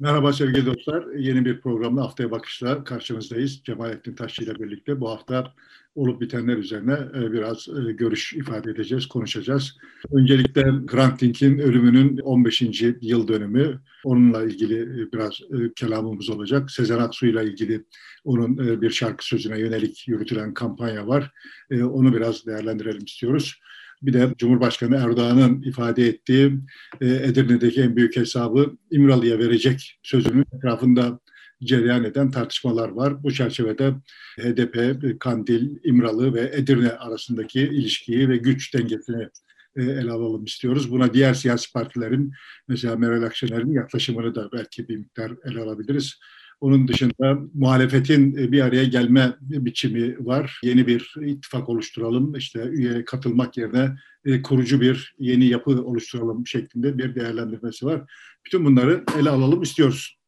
Merhaba sevgili dostlar. Yeni bir programla Haftaya Bakış'la karşınızdayız. Cemalettin Taşçı ile birlikte bu hafta olup bitenler üzerine e, biraz e, görüş ifade edeceğiz, konuşacağız. Öncelikle Grant Dink'in ölümünün 15. yıl dönümü. Onunla ilgili e, biraz kelamımız olacak. Sezen Aksu ile ilgili onun bir şarkı sözüne yönelik yürütülen kampanya var. Onu biraz değerlendirelim istiyoruz. Bir de Cumhurbaşkanı Erdoğan'ın ifade ettiği Edirne'deki en büyük hesabı İmralı'ya verecek sözünün etrafında cereyan eden tartışmalar var. Bu çerçevede HDP, Kandil, İmralı ve Edirne arasındaki ilişkiyi ve güç dengesini e, ele alalım istiyoruz. Buna diğer siyasi partilerin mesela Meral Akşener'in yaklaşımını da belki bir miktar ele alabiliriz. Onun dışında muhalefetin e, bir araya gelme biçimi var. Yeni bir ittifak oluşturalım, işte üye katılmak yerine e, kurucu bir yeni yapı oluşturalım şeklinde bir değerlendirmesi var. Bütün bunları ele alalım istiyoruz.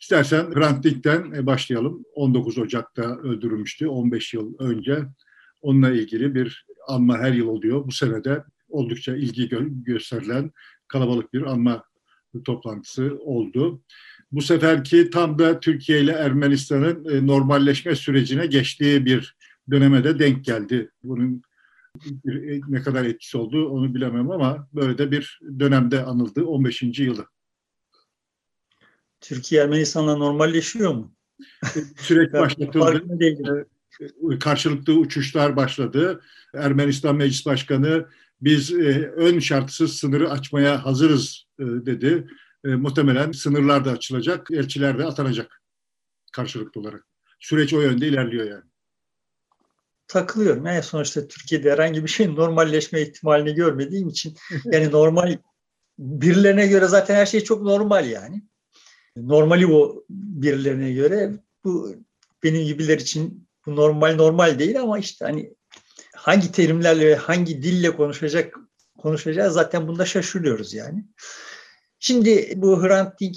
İstersen Hrant Dink'ten e, başlayalım. 19 Ocak'ta öldürülmüştü 15 yıl önce. Onunla ilgili bir anma her yıl oluyor. Bu sene de oldukça ilgi gö- gösterilen kalabalık bir anma toplantısı oldu. Bu seferki tam da Türkiye ile Ermenistan'ın e, normalleşme sürecine geçtiği bir döneme de denk geldi. Bunun e, ne kadar etkisi olduğu onu bilemem ama böyle de bir dönemde anıldı 15. yılı. Türkiye Ermenistan'la normalleşiyor mu? Süreç başlatıldı. Ee, karşılıklı uçuşlar başladı. Ermenistan Meclis Başkanı biz e, ön şartsız sınırı açmaya hazırız e, dedi. E, muhtemelen sınırlar da açılacak, elçiler de atanacak karşılıklı olarak. Süreç o yönde ilerliyor yani. Takılıyorum. Yani sonuçta Türkiye'de herhangi bir şeyin normalleşme ihtimalini görmediğim için yani normal birilerine göre zaten her şey çok normal yani normali bu birilerine göre bu benim gibiler için bu normal normal değil ama işte hani hangi terimlerle ve hangi dille konuşacak konuşacağız zaten bunda şaşırıyoruz yani. Şimdi bu Hrant Dink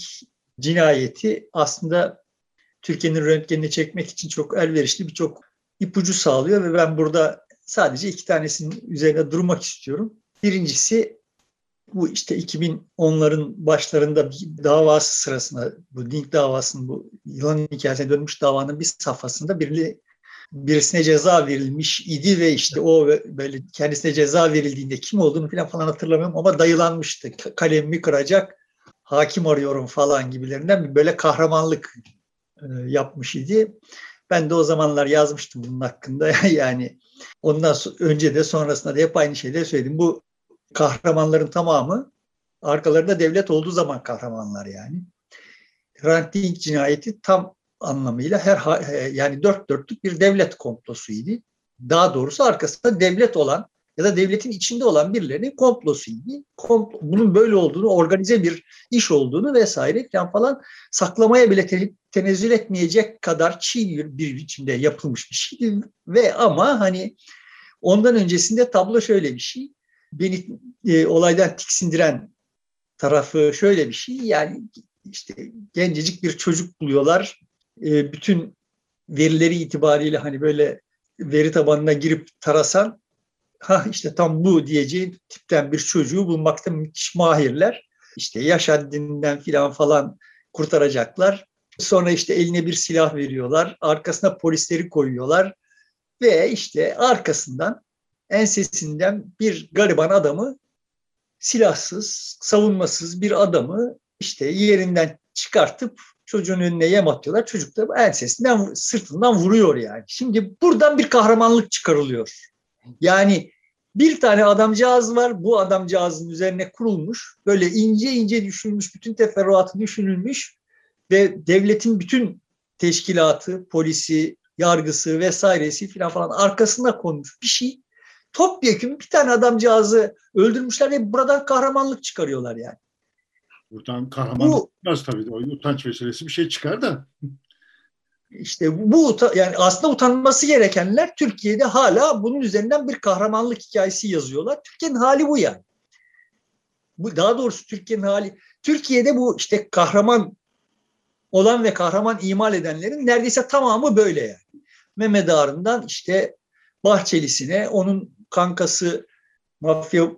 cinayeti aslında Türkiye'nin röntgenini çekmek için çok elverişli birçok ipucu sağlıyor ve ben burada sadece iki tanesinin üzerine durmak istiyorum. Birincisi bu işte 2010'ların başlarında bir davası sırasında bu Dink davasının bu yılan hikayesine dönmüş davanın bir safhasında biri birisine ceza verilmiş idi ve işte o böyle kendisine ceza verildiğinde kim olduğunu falan falan hatırlamıyorum ama dayılanmıştı. Kalemimi kıracak hakim arıyorum falan gibilerinden böyle kahramanlık e, yapmış idi. Ben de o zamanlar yazmıştım bunun hakkında yani ondan önce de sonrasında da hep aynı şeyleri söyledim. Bu kahramanların tamamı arkalarında devlet olduğu zaman kahramanlar yani. Hrant Dink cinayeti tam anlamıyla her yani dört dörtlük bir devlet komplosuydu. Daha doğrusu arkasında devlet olan ya da devletin içinde olan birilerinin komplosuydu. Komplo, bunun böyle olduğunu, organize bir iş olduğunu vesaire falan falan saklamaya bile te, tenezzül etmeyecek kadar çiğ bir, bir biçimde yapılmış bir şeydi. Ve ama hani ondan öncesinde tablo şöyle bir şey beni e, olaydan tiksindiren tarafı şöyle bir şey. Yani işte gencecik bir çocuk buluyorlar. E, bütün verileri itibariyle hani böyle veri tabanına girip tarasan ha işte tam bu diyeceğin tipten bir çocuğu bulmakta müthiş mahirler. İşte yaş haddinden filan falan kurtaracaklar. Sonra işte eline bir silah veriyorlar. Arkasına polisleri koyuyorlar. Ve işte arkasından ensesinden bir gariban adamı silahsız, savunmasız bir adamı işte yerinden çıkartıp çocuğun önüne yem atıyorlar. Çocuk da ensesinden, sırtından vuruyor yani. Şimdi buradan bir kahramanlık çıkarılıyor. Yani bir tane adamcağız var. Bu adamcağızın üzerine kurulmuş. Böyle ince ince düşünülmüş, bütün teferruatı düşünülmüş ve devletin bütün teşkilatı, polisi, yargısı vesairesi falan falan arkasında konmuş bir şey topyekun bir tane adamcağızı öldürmüşler ve buradan kahramanlık çıkarıyorlar yani. Buradan kahramanlık bu, çıkmaz tabii. O utanç meselesi bir şey çıkar da. İşte bu yani aslında utanması gerekenler Türkiye'de hala bunun üzerinden bir kahramanlık hikayesi yazıyorlar. Türkiye'nin hali bu yani. Bu daha doğrusu Türkiye'nin hali. Türkiye'de bu işte kahraman olan ve kahraman imal edenlerin neredeyse tamamı böyle yani. Mehmet Ağar'ından işte Bahçelisine, onun kankası mafya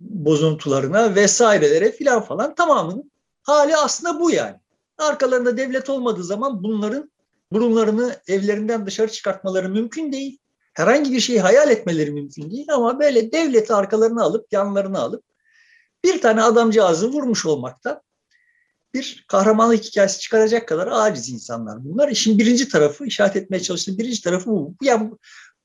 bozuntularına vesairelere filan falan tamamının hali aslında bu yani. Arkalarında devlet olmadığı zaman bunların burunlarını evlerinden dışarı çıkartmaları mümkün değil. Herhangi bir şeyi hayal etmeleri mümkün değil ama böyle devleti arkalarına alıp yanlarına alıp bir tane adamcağızı vurmuş olmaktan bir kahramanlık hikayesi çıkaracak kadar aciz insanlar bunlar. İşin birinci tarafı, işaret etmeye çalıştığım birinci tarafı bu. Yani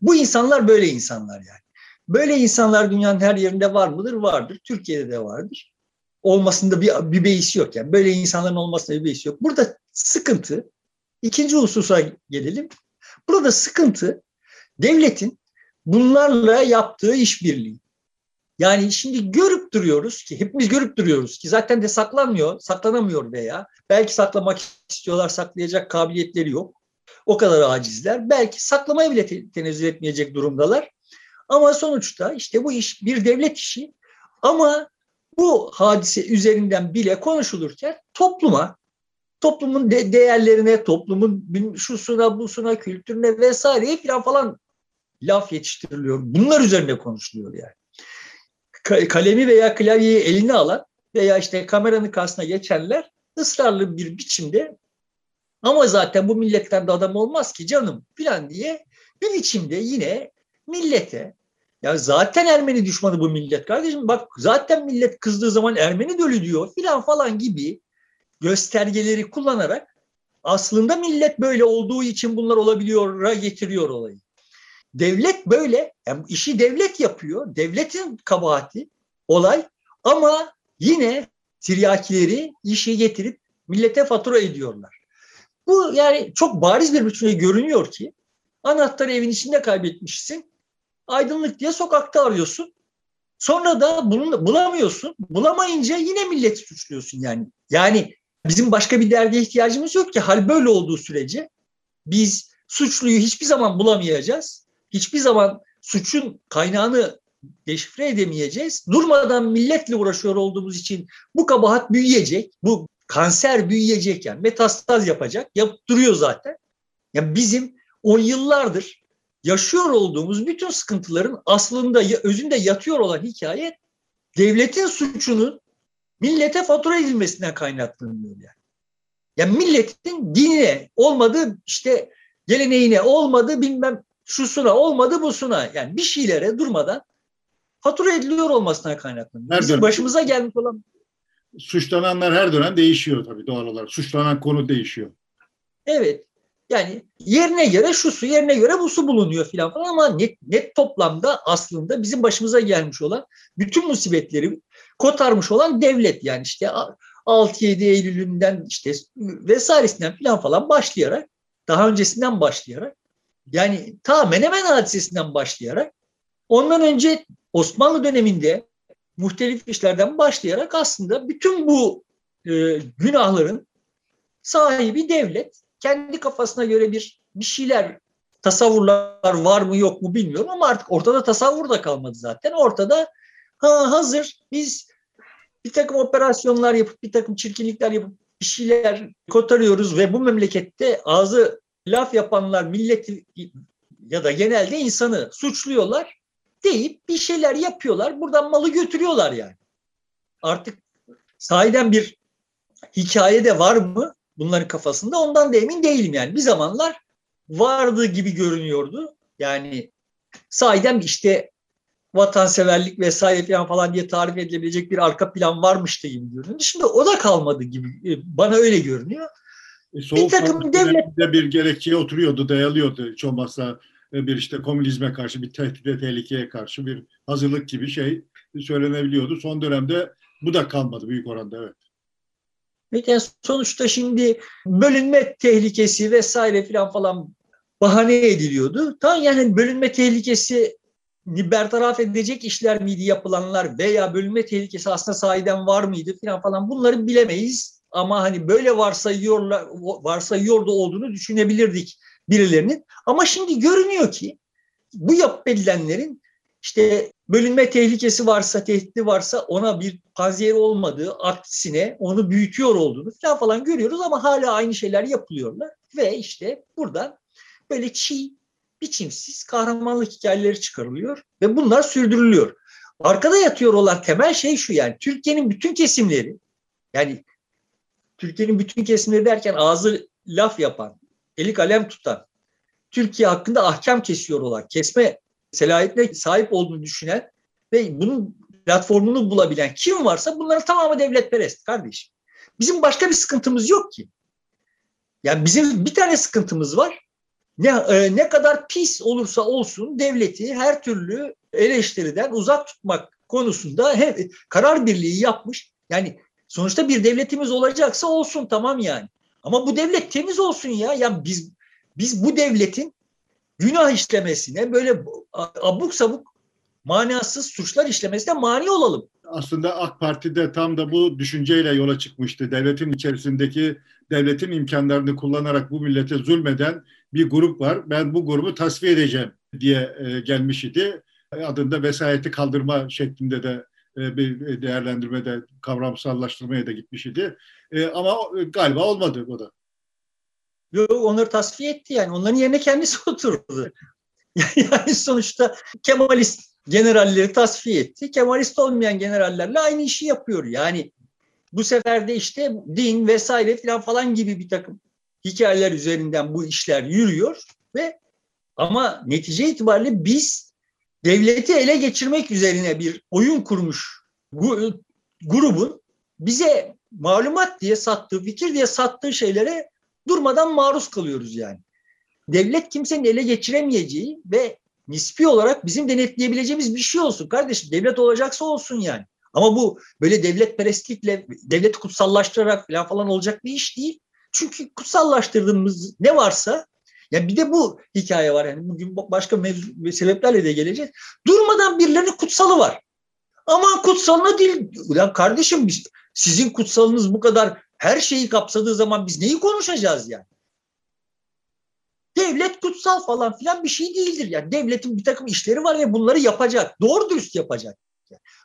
bu insanlar böyle insanlar yani. Böyle insanlar dünyanın her yerinde var mıdır? Vardır. Türkiye'de de vardır. Olmasında bir, bir beis yok. Yani böyle insanların olmasında bir beis yok. Burada sıkıntı, ikinci hususa gelelim. Burada sıkıntı devletin bunlarla yaptığı işbirliği. Yani şimdi görüp duruyoruz ki, hepimiz görüp duruyoruz ki zaten de saklanmıyor, saklanamıyor veya belki saklamak istiyorlar, saklayacak kabiliyetleri yok. O kadar acizler. Belki saklamaya bile tenezzül etmeyecek durumdalar. Ama sonuçta işte bu iş bir devlet işi. Ama bu hadise üzerinden bile konuşulurken topluma, toplumun de değerlerine, toplumun şusuna, busuna, kültürüne vesaireye falan falan laf yetiştiriliyor. Bunlar üzerine konuşuluyor yani kalemi veya klavyeyi eline alan veya işte kameranın karşısına geçenler ısrarlı bir biçimde ama zaten bu milletten de adam olmaz ki canım filan diye bir biçimde yine millete ya zaten Ermeni düşmanı bu millet kardeşim bak zaten millet kızdığı zaman Ermeni dölü diyor filan falan gibi göstergeleri kullanarak aslında millet böyle olduğu için bunlar olabiliyor getiriyor olayı. Devlet böyle, yani işi devlet yapıyor. Devletin kabahati olay ama yine tiryakileri işi getirip millete fatura ediyorlar. Bu yani çok bariz bir biçimde görünüyor ki anahtarı evin içinde kaybetmişsin. Aydınlık diye sokakta arıyorsun. Sonra da bunu bulamıyorsun. Bulamayınca yine milleti suçluyorsun yani. Yani bizim başka bir derde ihtiyacımız yok ki. Hal böyle olduğu sürece biz suçluyu hiçbir zaman bulamayacağız hiçbir zaman suçun kaynağını deşifre edemeyeceğiz. Durmadan milletle uğraşıyor olduğumuz için bu kabahat büyüyecek, bu kanser büyüyecek yani metastaz yapacak, yapıp duruyor zaten. Yani bizim on yıllardır yaşıyor olduğumuz bütün sıkıntıların aslında özünde yatıyor olan hikaye devletin suçunun millete fatura edilmesinden kaynaklanıyor yani. Yani milletin dinine olmadı işte geleneğine olmadı bilmem şusuna olmadı busuna yani bir şeylere durmadan fatura ediliyor olmasına kaynaklanıyor. Bizim başımıza gelmiş olan suçlananlar her dönem değişiyor tabii doğal olarak. Suçlanan konu değişiyor. Evet. Yani yerine göre şu su, yerine göre bu su bulunuyor filan falan ama net, net toplamda aslında bizim başımıza gelmiş olan bütün musibetleri kotarmış olan devlet. Yani işte 6-7 Eylül'ünden işte vesairesinden filan falan başlayarak daha öncesinden başlayarak yani ta Menemen hadisesinden başlayarak ondan önce Osmanlı döneminde muhtelif işlerden başlayarak aslında bütün bu e, günahların sahibi devlet kendi kafasına göre bir bir şeyler tasavvurlar var mı yok mu bilmiyorum ama artık ortada tasavvur da kalmadı zaten. Ortada ha, hazır biz bir takım operasyonlar yapıp bir takım çirkinlikler yapıp bir şeyler kotarıyoruz ve bu memlekette ağzı laf yapanlar milleti ya da genelde insanı suçluyorlar deyip bir şeyler yapıyorlar. Buradan malı götürüyorlar yani. Artık sahiden bir hikaye de var mı bunların kafasında ondan da emin değilim yani. Bir zamanlar vardı gibi görünüyordu. Yani sahiden işte vatanseverlik vesaire falan falan diye tarif edilebilecek bir arka plan varmıştı gibi görünüyor. Şimdi o da kalmadı gibi. Bana öyle görünüyor. E, bir takım devlet bir gerekçeye oturuyordu, dayalıyordu. Hiç olmazsa e, bir işte komünizme karşı, bir tehdide, tehlikeye karşı bir hazırlık gibi şey söylenebiliyordu. Son dönemde bu da kalmadı büyük oranda evet. Yani sonuçta şimdi bölünme tehlikesi vesaire filan falan bahane ediliyordu. Tamam yani bölünme tehlikesi bertaraf edecek işler miydi yapılanlar veya bölünme tehlikesi aslında sahiden var mıydı filan falan bunları bilemeyiz. Ama hani böyle varsayıyorlar, varsayıyordu olduğunu düşünebilirdik birilerinin. Ama şimdi görünüyor ki bu yapıp edilenlerin işte bölünme tehlikesi varsa, tehdidi varsa ona bir panzehir olmadığı, aksine onu büyütüyor olduğunu falan falan görüyoruz ama hala aynı şeyler yapılıyorlar. Ve işte buradan böyle çiğ, biçimsiz kahramanlık hikayeleri çıkarılıyor ve bunlar sürdürülüyor. Arkada yatıyor olan temel şey şu yani Türkiye'nin bütün kesimleri yani Türkiye'nin bütün kesimleri derken ağzı laf yapan, eli kalem tutan, Türkiye hakkında ahkam kesiyor olan, kesme selahiyetine sahip olduğunu düşünen ve bunun platformunu bulabilen kim varsa bunların tamamı devletperest kardeşim. Bizim başka bir sıkıntımız yok ki. Yani bizim bir tane sıkıntımız var. Ne, e, ne kadar pis olursa olsun devleti her türlü eleştiriden uzak tutmak konusunda hep karar birliği yapmış. Yani sonuçta bir devletimiz olacaksa olsun tamam yani. Ama bu devlet temiz olsun ya. Ya biz biz bu devletin günah işlemesine böyle abuk sabuk manasız suçlar işlemesine mani olalım. Aslında AK Parti'de tam da bu düşünceyle yola çıkmıştı. Devletin içerisindeki devletin imkanlarını kullanarak bu millete zulmeden bir grup var. Ben bu grubu tasfiye edeceğim diye e, gelmiş idi. Adında vesayeti kaldırma şeklinde de e, bir değerlendirmede kavramsallaştırmaya da gitmiş idi. E, ama galiba olmadı o da. Yok onları tasfiye etti yani. Onların yerine kendisi oturdu. yani sonuçta Kemalist generalleri tasfiye etti. Kemalist olmayan generallerle aynı işi yapıyor. Yani bu sefer de işte din vesaire falan falan gibi bir takım hikayeler üzerinden bu işler yürüyor ve ama netice itibariyle biz devleti ele geçirmek üzerine bir oyun kurmuş bu grubun bize malumat diye sattığı, fikir diye sattığı şeylere durmadan maruz kalıyoruz yani. Devlet kimsenin ele geçiremeyeceği ve nispi olarak bizim denetleyebileceğimiz bir şey olsun kardeşim. Devlet olacaksa olsun yani. Ama bu böyle devlet perestlikle, devleti kutsallaştırarak falan falan olacak bir iş değil. Çünkü kutsallaştırdığımız ne varsa ya bir de bu hikaye var yani bugün başka mevzu, sebeplerle de geleceğiz. Durmadan birilerinin kutsalı var. Aman kutsalına değil. Ulan kardeşim sizin kutsalınız bu kadar her şeyi kapsadığı zaman biz neyi konuşacağız yani? Devlet kutsal falan filan bir şey değildir. Yani devletin bir takım işleri var ve bunları yapacak. Doğru dürüst yapacak.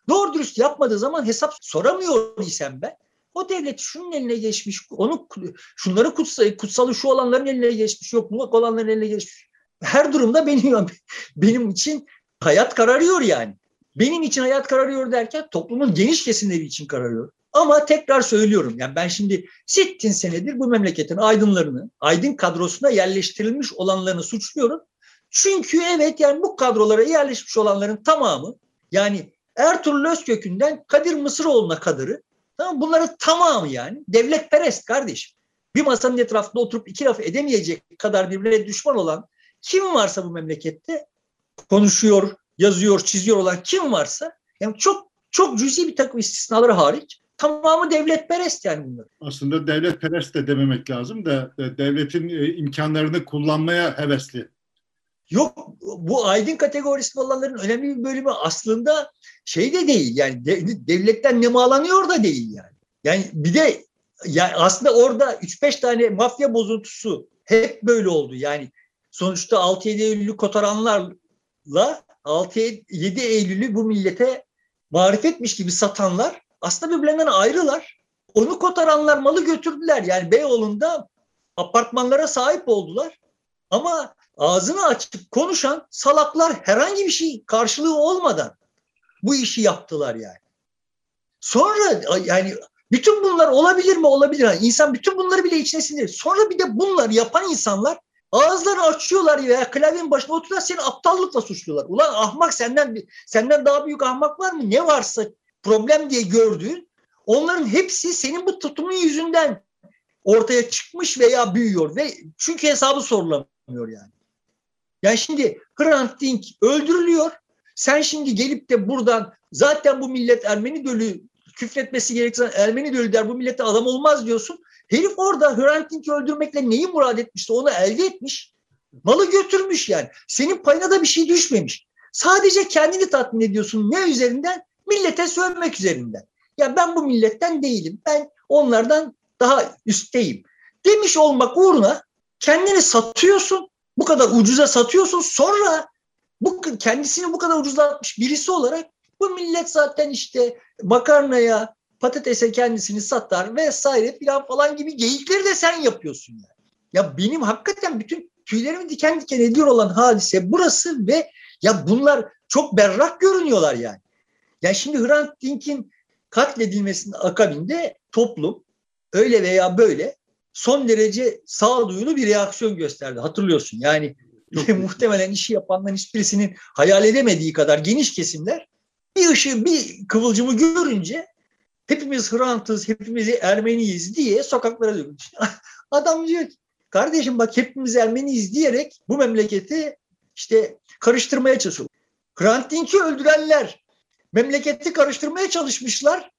Doğru dürüst yapmadığı zaman hesap soramıyor isem ben. O devlet şunun eline geçmiş, onu şunları kutsal, kutsalı şu olanların eline geçmiş, yok bu olanların eline geçmiş. Her durumda benim benim için hayat kararıyor yani. Benim için hayat kararıyor derken toplumun geniş kesimleri için kararıyor. Ama tekrar söylüyorum yani ben şimdi sittin senedir bu memleketin aydınlarını, aydın kadrosuna yerleştirilmiş olanlarını suçluyorum. Çünkü evet yani bu kadrolara yerleşmiş olanların tamamı yani Ertuğrul Özkök'ünden Kadir Mısıroğlu'na kadarı tamam bunların tamamı yani devletperest kardeşim. Bir masanın etrafında oturup iki laf edemeyecek kadar birbirine düşman olan kim varsa bu memlekette konuşuyor, yazıyor, çiziyor olan kim varsa yani çok çok cüzi bir takım istisnaları hariç tamamı devletperest yani bunlar. Aslında devletperest de dememek lazım da e, devletin e, imkanlarını kullanmaya hevesli. Yok bu aydın kategorisinde olanların önemli bir bölümü aslında şey de değil yani devletten nemalanıyor da değil yani. Yani bir de yani aslında orada 3-5 tane mafya bozuntusu hep böyle oldu. Yani sonuçta 6-7 Eylül'ü kotaranlarla 6-7 Eylül'ü bu millete marifetmiş gibi satanlar aslında birbirlerinden ayrılar. Onu kotaranlar malı götürdüler. Yani Beyoğlu'nda apartmanlara sahip oldular. Ama ağzını açıp konuşan salaklar herhangi bir şey karşılığı olmadan bu işi yaptılar yani. Sonra yani bütün bunlar olabilir mi? Olabilir. Yani insan bütün bunları bile içine sindirir. Sonra bir de bunlar yapan insanlar ağızlarını açıyorlar veya klavyenin başına oturuyorlar seni aptallıkla suçluyorlar. Ulan ahmak senden senden daha büyük ahmak var mı? Ne varsa problem diye gördüğün onların hepsi senin bu tutumun yüzünden ortaya çıkmış veya büyüyor ve çünkü hesabı sorulamıyor yani. Yani şimdi Hrant Dink öldürülüyor. Sen şimdi gelip de buradan zaten bu millet Ermeni dölü küfretmesi gerekirse Ermeni dölü der bu millete adam olmaz diyorsun. Herif orada Hrant Dink'i öldürmekle neyi murad etmişti onu elde etmiş. Malı götürmüş yani. Senin payına da bir şey düşmemiş. Sadece kendini tatmin ediyorsun. Ne üzerinden? Millete sövmek üzerinden. Ya ben bu milletten değilim. Ben onlardan daha üstteyim. Demiş olmak uğruna kendini satıyorsun. Bu kadar ucuza satıyorsun. Sonra bu kendisini bu kadar ucuzlatmış birisi olarak bu millet zaten işte makarnaya, patatese kendisini satar vesaire filan falan gibi geyikleri de sen yapıyorsun yani. Ya benim hakikaten bütün tüylerimi diken diken ediyor olan hadise burası ve ya bunlar çok berrak görünüyorlar yani. Yani şimdi Hrant Dink'in katledilmesinin akabinde toplum öyle veya böyle son derece sağduyulu bir reaksiyon gösterdi. Hatırlıyorsun yani muhtemelen işi yapanların hiçbirisinin hayal edemediği kadar geniş kesimler bir ışığı, bir kıvılcımı görünce hepimiz Hrant'ız, hepimiz Ermeniyiz diye sokaklara dökülmüş. Adam diyor ki kardeşim bak hepimiz Ermeniyiz diyerek bu memleketi işte karıştırmaya çalışıyor. Hrant Dink'i öldürenler memleketi karıştırmaya çalışmışlar.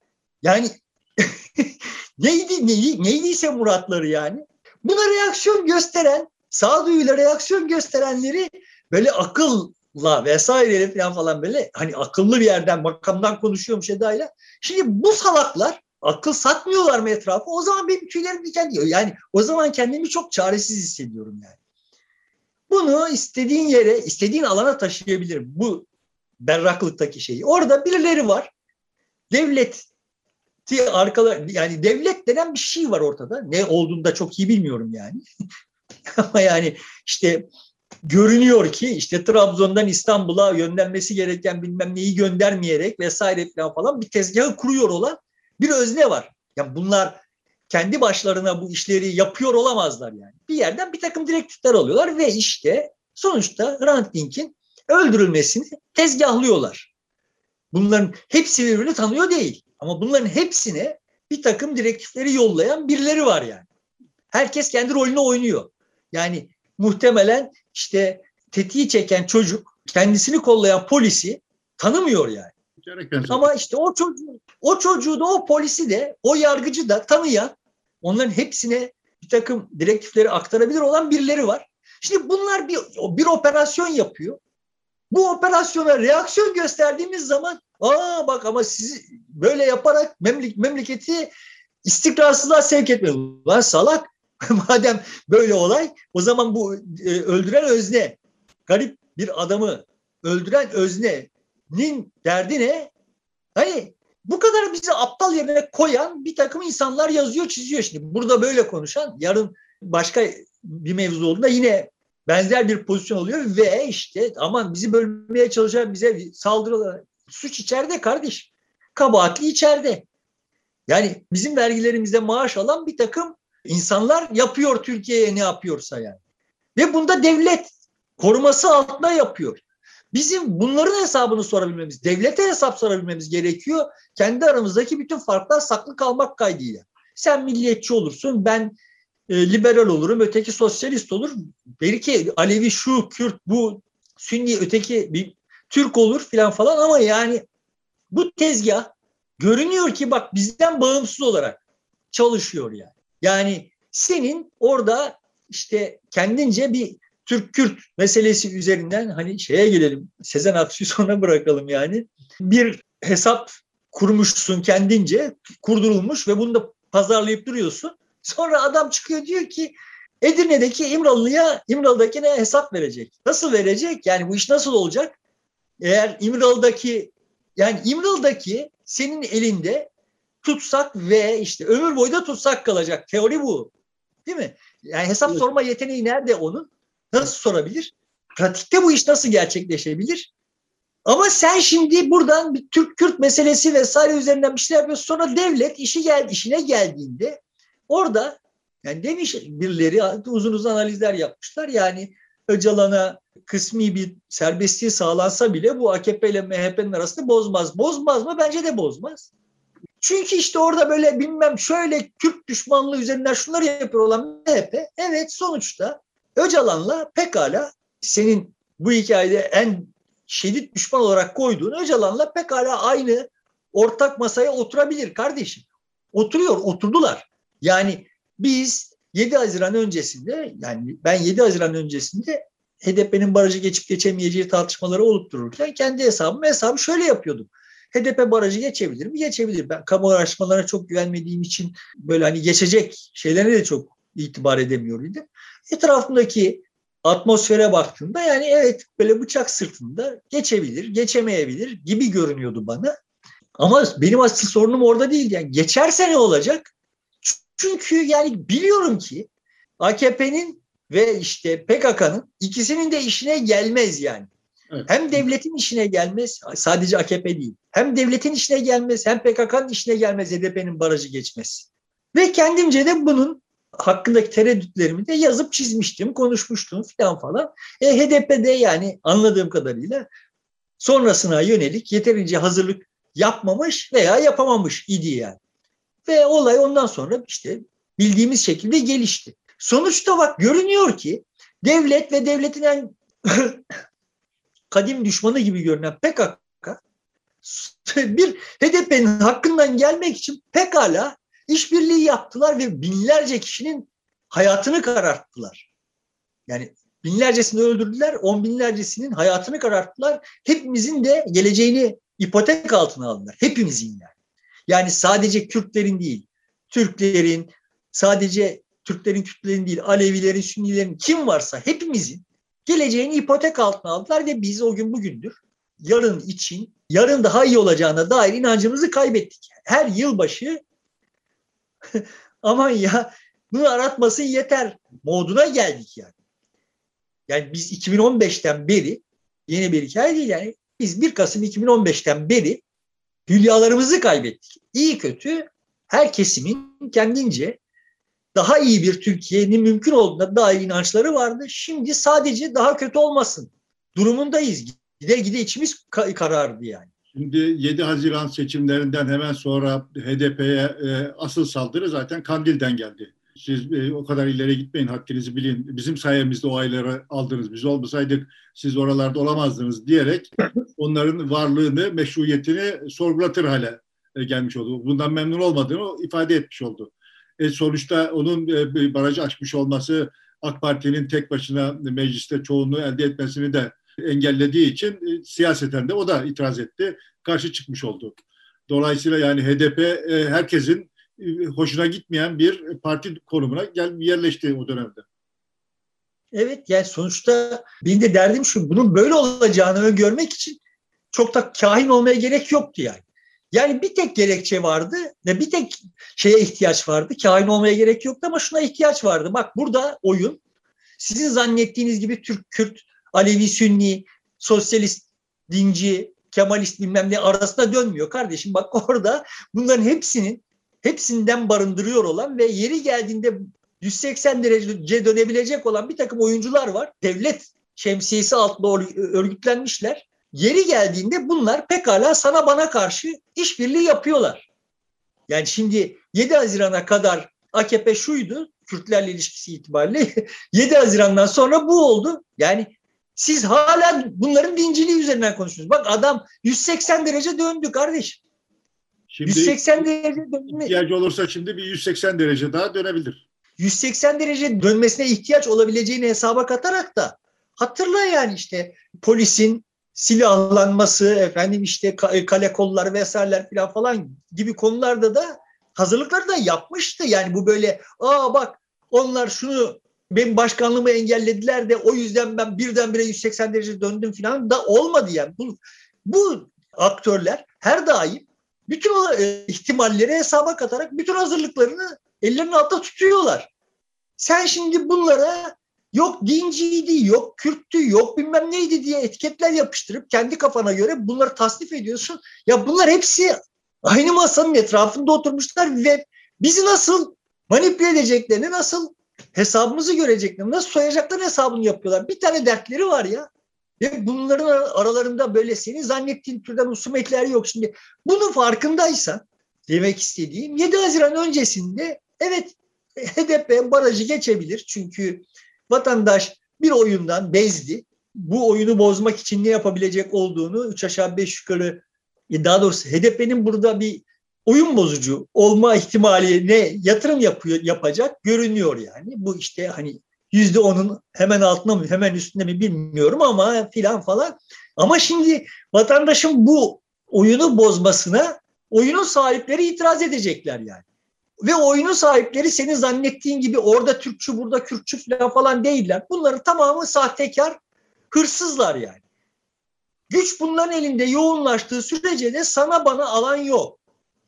Yani neydi, neydi, neydiyse muratları yani. Buna reaksiyon gösteren, sağduyuyla reaksiyon gösterenleri böyle akılla vesaire falan falan böyle hani akıllı bir yerden makamdan konuşuyormuş edayla. Şimdi bu salaklar akıl satmıyorlar mı etrafı? O zaman benim tüylerim diken diyor. Yani o zaman kendimi çok çaresiz hissediyorum yani. Bunu istediğin yere, istediğin alana taşıyabilirim. Bu berraklıktaki şeyi. Orada birileri var. Devleti arkalar yani devlet denen bir şey var ortada. Ne olduğunu da çok iyi bilmiyorum yani. Ama yani işte görünüyor ki işte Trabzon'dan İstanbul'a yönlenmesi gereken bilmem neyi göndermeyerek vesaire falan falan bir tezgahı kuruyor olan bir özne var. Yani bunlar kendi başlarına bu işleri yapıyor olamazlar yani. Bir yerden bir takım direktifler alıyorlar ve işte sonuçta Hrant Dink'in öldürülmesini tezgahlıyorlar. Bunların hepsi birbirini tanıyor değil. Ama bunların hepsine bir takım direktifleri yollayan birileri var yani. Herkes kendi rolünü oynuyor. Yani muhtemelen işte tetiği çeken çocuk kendisini kollayan polisi tanımıyor yani. Ama işte o çocuğu, o çocuğu da o polisi de o yargıcı da tanıyan onların hepsine bir takım direktifleri aktarabilir olan birileri var. Şimdi bunlar bir, bir operasyon yapıyor. Bu operasyona reaksiyon gösterdiğimiz zaman aa bak ama sizi böyle yaparak memlek, memleketi istikrarsızlığa sevk etmiyor. Lan salak madem böyle olay o zaman bu e, öldüren özne garip bir adamı öldüren öznenin derdi ne? Hani bu kadar bizi aptal yerine koyan bir takım insanlar yazıyor çiziyor şimdi. Burada böyle konuşan yarın başka bir mevzu olduğunda yine benzer bir pozisyon oluyor ve işte aman bizi bölmeye çalışan bize saldırıyorlar. Suç içeride kardeş. Kabahatli içeride. Yani bizim vergilerimizde maaş alan bir takım insanlar yapıyor Türkiye'ye ne yapıyorsa yani. Ve bunda devlet koruması altında yapıyor. Bizim bunların hesabını sorabilmemiz, devlete hesap sorabilmemiz gerekiyor. Kendi aramızdaki bütün farklar saklı kalmak kaydıyla. Sen milliyetçi olursun, ben e, liberal olurum, öteki sosyalist olur. Belki Alevi şu, Kürt bu, Sünni öteki bir Türk olur filan falan ama yani bu tezgah görünüyor ki bak bizden bağımsız olarak çalışıyor yani. Yani senin orada işte kendince bir Türk-Kürt meselesi üzerinden hani şeye gelelim. Sezen Aksu'yu sonra bırakalım yani. Bir hesap kurmuşsun kendince, kurdurulmuş ve bunu da pazarlayıp duruyorsun. Sonra adam çıkıyor diyor ki Edirne'deki İmralı'ya İmralı'dakine hesap verecek. Nasıl verecek? Yani bu iş nasıl olacak? Eğer İmralı'daki yani İmralı'daki senin elinde tutsak ve işte ömür boyu da tutsak kalacak. Teori bu. Değil mi? Yani hesap evet. sorma yeteneği nerede onun? Nasıl sorabilir? Pratikte bu iş nasıl gerçekleşebilir? Ama sen şimdi buradan bir Türk-Kürt meselesi vesaire üzerinden bir şey yapıyorsun. Sonra devlet işi gel, işine geldiğinde Orada yani demiş birileri uzun uzun analizler yapmışlar. Yani Öcalan'a kısmi bir serbestliği sağlansa bile bu AKP ile MHP'nin arasında bozmaz. Bozmaz mı? Bence de bozmaz. Çünkü işte orada böyle bilmem şöyle Kürt düşmanlığı üzerinden şunları yapıyor olan MHP evet sonuçta Öcalan'la pekala senin bu hikayede en şiddet düşman olarak koyduğun Öcalan'la pekala aynı ortak masaya oturabilir kardeşim. Oturuyor, oturdular. Yani biz 7 Haziran öncesinde yani ben 7 Haziran öncesinde HDP'nin barajı geçip geçemeyeceği tartışmaları olup dururken kendi hesabımı hesabı şöyle yapıyordum. HDP barajı geçebilir mi? Geçebilir. Ben kamu araştırmalarına çok güvenmediğim için böyle hani geçecek şeylerine de çok itibar edemiyor Etrafındaki atmosfere baktığımda yani evet böyle bıçak sırtında geçebilir, geçemeyebilir gibi görünüyordu bana. Ama benim asıl sorunum orada değil. Yani geçerse ne olacak? Çünkü yani biliyorum ki AKP'nin ve işte PKK'nın ikisinin de işine gelmez yani. Evet. Hem devletin işine gelmez, sadece AKP değil. Hem devletin işine gelmez, hem PKK'nın işine gelmez HDP'nin barajı geçmez. Ve kendimce de bunun hakkındaki tereddütlerimi de yazıp çizmiştim, konuşmuştum falan falan. E, HDP'de yani anladığım kadarıyla sonrasına yönelik yeterince hazırlık yapmamış veya yapamamış idi yani. Ve olay ondan sonra işte bildiğimiz şekilde gelişti. Sonuçta bak görünüyor ki devlet ve devletin en kadim düşmanı gibi görünen PKK bir HDP'nin hakkından gelmek için pekala işbirliği yaptılar ve binlerce kişinin hayatını kararttılar. Yani binlercesini öldürdüler, on binlercesinin hayatını kararttılar. Hepimizin de geleceğini ipotek altına aldılar. Hepimizin yani. Yani sadece Kürtlerin değil, Türklerin, sadece Türklerin, Kürtlerin değil, Alevilerin, Sünnilerin kim varsa hepimizin geleceğini ipotek altına aldılar ve biz o gün bugündür yarın için, yarın daha iyi olacağına dair inancımızı kaybettik. Her yılbaşı aman ya bunu aratmasın yeter moduna geldik yani. Yani biz 2015'ten beri yeni bir hikaye değil yani biz 1 Kasım 2015'ten beri hülyalarımızı kaybettik. İyi kötü her kesimin kendince daha iyi bir Türkiye'nin mümkün olduğuna dair inançları vardı. Şimdi sadece daha kötü olmasın durumundayız. Gide gide içimiz karardı yani. Şimdi 7 Haziran seçimlerinden hemen sonra HDP'ye e, asıl saldırı zaten Kandil'den geldi. Siz e, o kadar ileri gitmeyin, hakkınızı bilin. Bizim sayemizde o ayları aldınız. Biz olmasaydık siz oralarda olamazdınız diyerek onların varlığını, meşruiyetini sorgulatır hale e, gelmiş oldu. Bundan memnun olmadığını ifade etmiş oldu. E, sonuçta onun e, barajı açmış olması AK Parti'nin tek başına mecliste çoğunluğu elde etmesini de engellediği için e, siyaseten de o da itiraz etti. Karşı çıkmış oldu. Dolayısıyla yani HDP e, herkesin e, hoşuna gitmeyen bir parti konumuna gel yerleşti o dönemde. Evet yani sonuçta benim de derdim şu bunun böyle olacağını öngörmek için çok da kahin olmaya gerek yoktu yani. Yani bir tek gerekçe vardı ve bir tek şeye ihtiyaç vardı. Kahin olmaya gerek yoktu ama şuna ihtiyaç vardı. Bak burada oyun sizin zannettiğiniz gibi Türk, Kürt, Alevi, Sünni, sosyalist, dinci, Kemalist bilmem ne arasında dönmüyor kardeşim. Bak orada bunların hepsinin hepsinden barındırıyor olan ve yeri geldiğinde 180 derece dönebilecek olan bir takım oyuncular var. Devlet şemsiyesi altında örgütlenmişler. Yeri geldiğinde bunlar pekala sana bana karşı işbirliği yapıyorlar. Yani şimdi 7 Haziran'a kadar AKP şuydu, Kürtlerle ilişkisi itibariyle 7 Haziran'dan sonra bu oldu. Yani siz hala bunların dinciliği üzerinden konuşuyorsunuz. Bak adam 180 derece döndü kardeş. Şimdi 180 derece dönme. İhtiyacı olursa şimdi bir 180 derece daha dönebilir. 180 derece dönmesine ihtiyaç olabileceğini hesaba katarak da hatırla yani işte polisin silahlanması, efendim işte kale kollar vesaireler falan falan gibi konularda da hazırlıkları da yapmıştı. Yani bu böyle aa bak onlar şunu benim başkanlığımı engellediler de o yüzden ben birdenbire 180 derece döndüm falan da olmadı yani. Bu, bu aktörler her daim bütün o e, ihtimalleri hesaba katarak bütün hazırlıklarını ellerinin altında tutuyorlar. Sen şimdi bunlara yok dinciydi, yok Kürttü, yok bilmem neydi diye etiketler yapıştırıp kendi kafana göre bunları tasnif ediyorsun. Ya bunlar hepsi aynı masanın etrafında oturmuşlar ve bizi nasıl manipüle edeceklerini, nasıl hesabımızı görecekler. Nasıl soyacaklar hesabını yapıyorlar. Bir tane dertleri var ya. Ve bunların aralarında böyle senin zannettiğin türden husumetler yok. Şimdi bunun farkındaysan demek istediğim 7 Haziran öncesinde evet HDP barajı geçebilir. Çünkü vatandaş bir oyundan bezdi. Bu oyunu bozmak için ne yapabilecek olduğunu üç aşağı beş yukarı daha doğrusu HDP'nin burada bir oyun bozucu olma ihtimali ne yatırım yapıyor yapacak görünüyor yani. Bu işte hani yüzde onun hemen altında mı hemen üstünde mi bilmiyorum ama filan falan. Ama şimdi vatandaşın bu oyunu bozmasına oyunun sahipleri itiraz edecekler yani. Ve oyunun sahipleri senin zannettiğin gibi orada Türkçü burada Kürtçü falan değiller. Bunların tamamı sahtekar, hırsızlar yani. Güç bunların elinde yoğunlaştığı sürece de sana bana alan yok.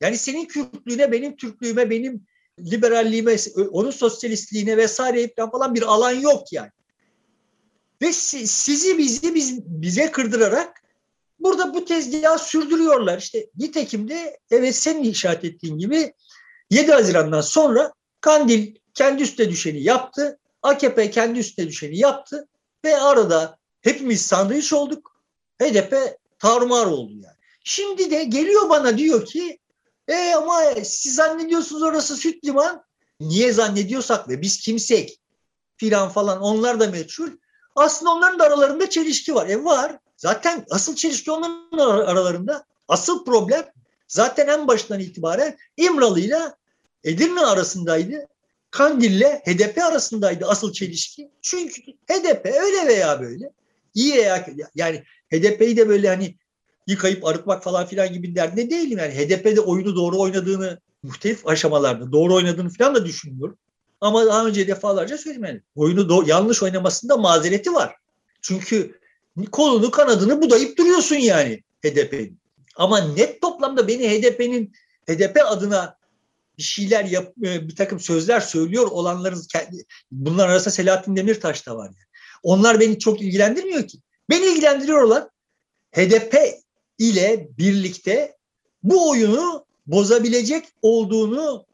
Yani senin Kürtlüğüne, benim Türklüğüme, benim liberalliğime, onun sosyalistliğine vesaire falan bir alan yok yani. Ve sizi bizi biz, bize kırdırarak burada bu tezgahı sürdürüyorlar. İşte nitekim de evet senin işaret ettiğin gibi 7 Haziran'dan sonra Kandil kendi üstüne düşeni yaptı. AKP kendi üstüne düşeni yaptı. Ve arada hepimiz sandviç olduk. HDP tarumar oldu yani. Şimdi de geliyor bana diyor ki e ama siz zannediyorsunuz orası süt liman. Niye zannediyorsak ve biz kimsek filan falan onlar da meçhul. Aslında onların da aralarında çelişki var. E var. Zaten asıl çelişki onların aralarında. Asıl problem zaten en baştan itibaren İmralı ile Edirne arasındaydı. Kandil'le HDP arasındaydı asıl çelişki. Çünkü HDP öyle veya böyle iyi veya yani HDP'yi de böyle hani yıkayıp arıtmak falan filan gibi derdinde değilim. Yani HDP'de oyunu doğru oynadığını muhtelif aşamalarda doğru oynadığını falan da düşünmüyorum. Ama daha önce defalarca söyledim yani oyunu do- yanlış oynamasında mazereti var. Çünkü kolunu kanadını budayıp duruyorsun yani HDP'nin. Ama net toplamda beni HDP'nin HDP adına bir şeyler yap, e, bir takım sözler söylüyor olanların kendi, bunlar arasında Selahattin Demirtaş da var. Yani. Onlar beni çok ilgilendirmiyor ki. Beni ilgilendiriyor olan HDP ile birlikte bu oyunu bozabilecek olduğunu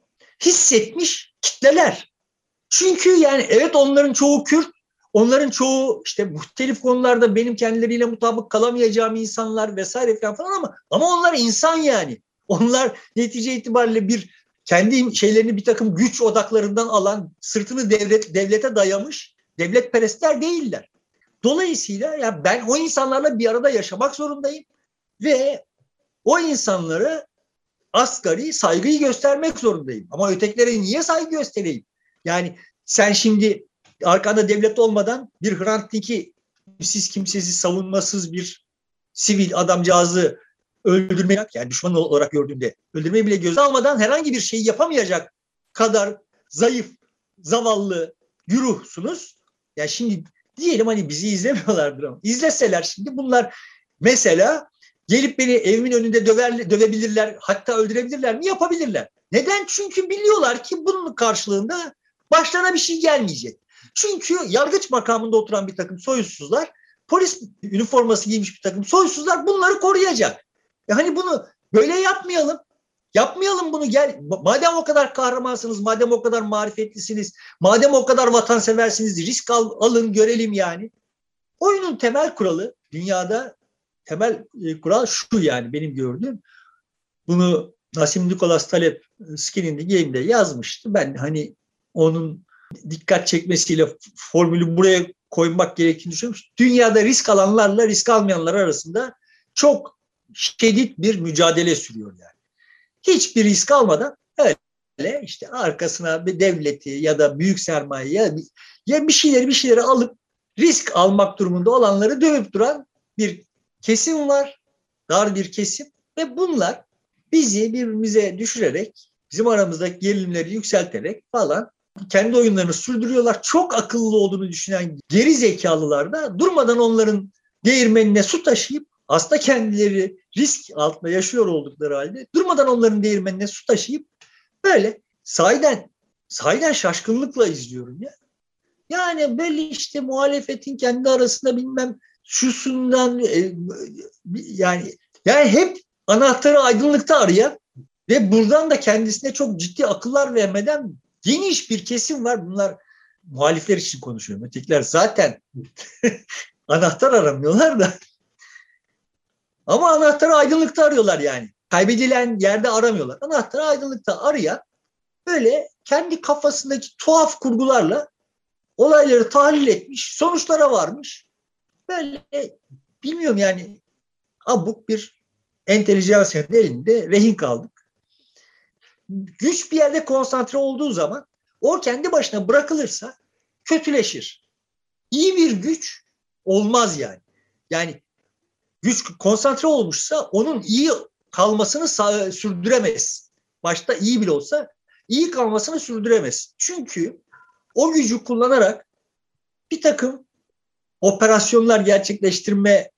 hissetmiş kitleler. Çünkü yani evet onların çoğu Kürt, onların çoğu işte muhtelif konularda benim kendileriyle mutabık kalamayacağım insanlar vesaire falan, falan ama ama onlar insan yani. Onlar netice itibariyle bir kendi şeylerini bir takım güç odaklarından alan, sırtını devlet, devlete dayamış devlet perestler değiller. Dolayısıyla ya ben o insanlarla bir arada yaşamak zorundayım ve o insanları asgari saygıyı göstermek zorundayım. Ama ötekilere niye saygı göstereyim? Yani sen şimdi arkanda devlet olmadan bir Hrant Dink'i siz kimsesiz savunmasız bir sivil adamcağızı öldürmeyi yani düşman olarak gördüğümde öldürmeyi bile göze almadan herhangi bir şeyi yapamayacak kadar zayıf, zavallı güruhsunuz. Ya yani şimdi diyelim hani bizi izlemiyorlardır ama izleseler şimdi bunlar mesela gelip beni evimin önünde döver, dövebilirler hatta öldürebilirler mi? Yapabilirler. Neden? Çünkü biliyorlar ki bunun karşılığında başlarına bir şey gelmeyecek. Çünkü yargıç makamında oturan bir takım soysuzlar, polis üniforması giymiş bir takım soysuzlar bunları koruyacak. E hani bunu böyle yapmayalım. Yapmayalım bunu gel. Madem o kadar kahramansınız, madem o kadar marifetlisiniz, madem o kadar vatanseversiniz, risk al, alın görelim yani. Oyunun temel kuralı dünyada temel e, kural şu yani benim gördüğüm. Bunu Nasim Nikolas Talep e, Skin in the Game'de yazmıştı. Ben hani onun dikkat çekmesiyle formülü buraya koymak gerektiğini düşünüyorum. Dünyada risk alanlarla risk almayanlar arasında çok şiddet bir mücadele sürüyor yani. Hiçbir risk almadan öyle işte arkasına bir devleti ya da büyük sermaye ya, ya bir şeyleri bir şeyleri alıp risk almak durumunda olanları dövüp duran bir kesim var. Dar bir kesim ve bunlar bizi birbirimize düşürerek bizim aramızdaki gerilimleri yükselterek falan kendi oyunlarını sürdürüyorlar. Çok akıllı olduğunu düşünen geri zekalılar da durmadan onların değirmenine su taşıyıp aslında kendileri risk altında yaşıyor oldukları halde durmadan onların değirmenine su taşıyıp böyle sahiden sahiden şaşkınlıkla izliyorum ya. Yani belli işte muhalefetin kendi arasında bilmem şusundan e, yani yani hep anahtarı aydınlıkta arayan ve buradan da kendisine çok ciddi akıllar vermeden geniş bir kesim var. Bunlar muhalifler için konuşuyorum. Ötekiler zaten anahtar aramıyorlar da ama anahtarı aydınlıkta arıyorlar yani. Kaybedilen yerde aramıyorlar. Anahtarı aydınlıkta arayan böyle kendi kafasındaki tuhaf kurgularla olayları tahlil etmiş, sonuçlara varmış. Böyle bilmiyorum yani abuk bir entelijansiyanın elinde rehin kaldık. Güç bir yerde konsantre olduğu zaman o kendi başına bırakılırsa kötüleşir. İyi bir güç olmaz yani. Yani güç konsantre olmuşsa onun iyi kalmasını sürdüremez. Başta iyi bile olsa iyi kalmasını sürdüremez. Çünkü o gücü kullanarak bir takım operasyonlar gerçekleştirmeye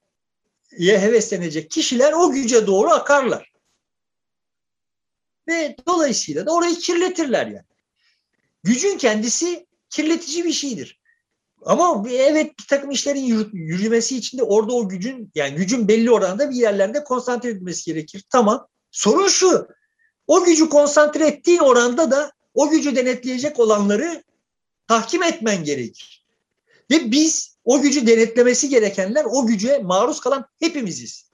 heveslenecek kişiler o güce doğru akarlar. Ve dolayısıyla da orayı kirletirler yani. Gücün kendisi kirletici bir şeydir. Ama evet bir takım işlerin yürümesi için de orada o gücün yani gücün belli oranda bir yerlerde konsantre edilmesi gerekir. Tamam. Sorun şu. O gücü konsantre ettiğin oranda da o gücü denetleyecek olanları tahkim etmen gerekir. Ve biz o gücü denetlemesi gerekenler o güce maruz kalan hepimiziz.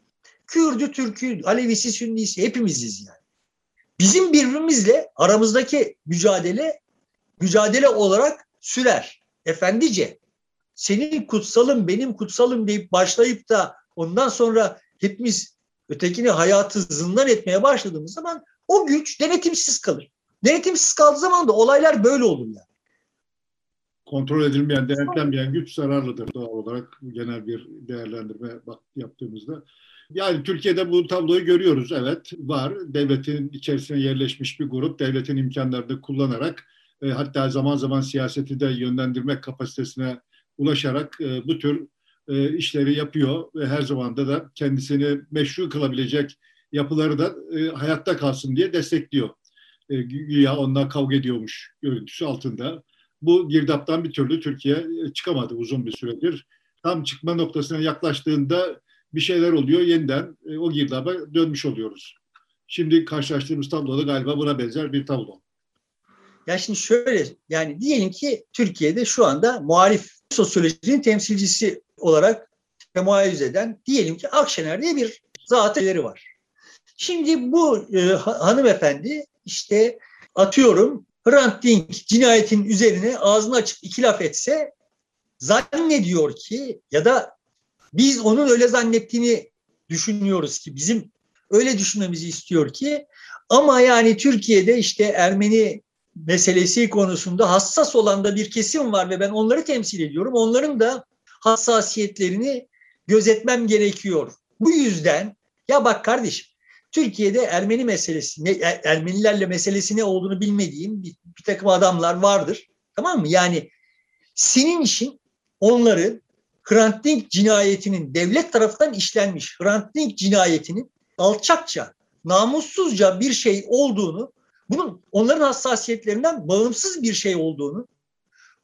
Kürdü, Türk'ü, Alevisi, Sünnisi hepimiziz yani. Bizim birbirimizle aramızdaki mücadele mücadele olarak sürer. Efendice senin kutsalım benim kutsalım deyip başlayıp da ondan sonra hepimiz ötekini hayatı zindan etmeye başladığımız zaman o güç denetimsiz kalır. Denetimsiz kaldığı zaman da olaylar böyle olur yani. Kontrol edilmeyen, denetlenmeyen güç zararlıdır doğal olarak genel bir değerlendirme yaptığımızda. Yani Türkiye'de bu tabloyu görüyoruz. Evet var. Devletin içerisine yerleşmiş bir grup devletin imkanlarını kullanarak e, hatta zaman zaman siyaseti de yönlendirmek kapasitesine ulaşarak e, bu tür e, işleri yapıyor ve her zaman da da kendisini meşru kılabilecek yapıları da e, hayatta kalsın diye destekliyor. E, güya onlar kavga ediyormuş görüntüsü altında. Bu girdaptan bir türlü Türkiye e, çıkamadı uzun bir süredir. Tam çıkma noktasına yaklaştığında bir şeyler oluyor yeniden e, o girdaba dönmüş oluyoruz. Şimdi karşılaştığımız tablo da galiba buna benzer bir tablo. Ya şimdi şöyle yani diyelim ki Türkiye'de şu anda muhalif sosyolojinin temsilcisi olarak temayüz eden diyelim ki Akşener diye bir zatları var. Şimdi bu e, hanımefendi işte atıyorum Hrant Dink cinayetin üzerine ağzını açıp iki laf etse zannediyor ki ya da biz onun öyle zannettiğini düşünüyoruz ki bizim öyle düşünmemizi istiyor ki ama yani Türkiye'de işte Ermeni meselesi konusunda hassas olan da bir kesim var ve ben onları temsil ediyorum. Onların da hassasiyetlerini gözetmem gerekiyor. Bu yüzden ya bak kardeşim Türkiye'de Ermeni meselesi, ne, er, Ermenilerle meselesi ne olduğunu bilmediğim bir, bir takım adamlar vardır. Tamam mı? Yani senin işin onları Hrant Dink cinayetinin devlet tarafından işlenmiş Hrant Dink cinayetinin alçakça, namussuzca bir şey olduğunu, bunun onların hassasiyetlerinden bağımsız bir şey olduğunu,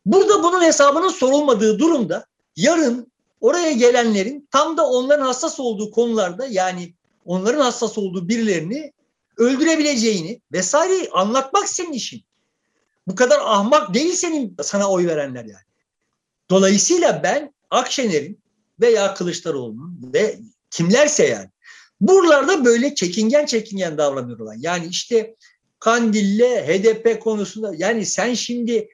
burada bunun hesabının sorulmadığı durumda yarın oraya gelenlerin tam da onların hassas olduğu konularda yani onların hassas olduğu birilerini öldürebileceğini vesaire anlatmak senin işin. Bu kadar ahmak değil senin sana oy verenler yani. Dolayısıyla ben Akşener'in veya Kılıçdaroğlu'nun ve kimlerse yani buralarda böyle çekingen çekingen davranıyorlar. Yani işte Kandil'le HDP konusunda yani sen şimdi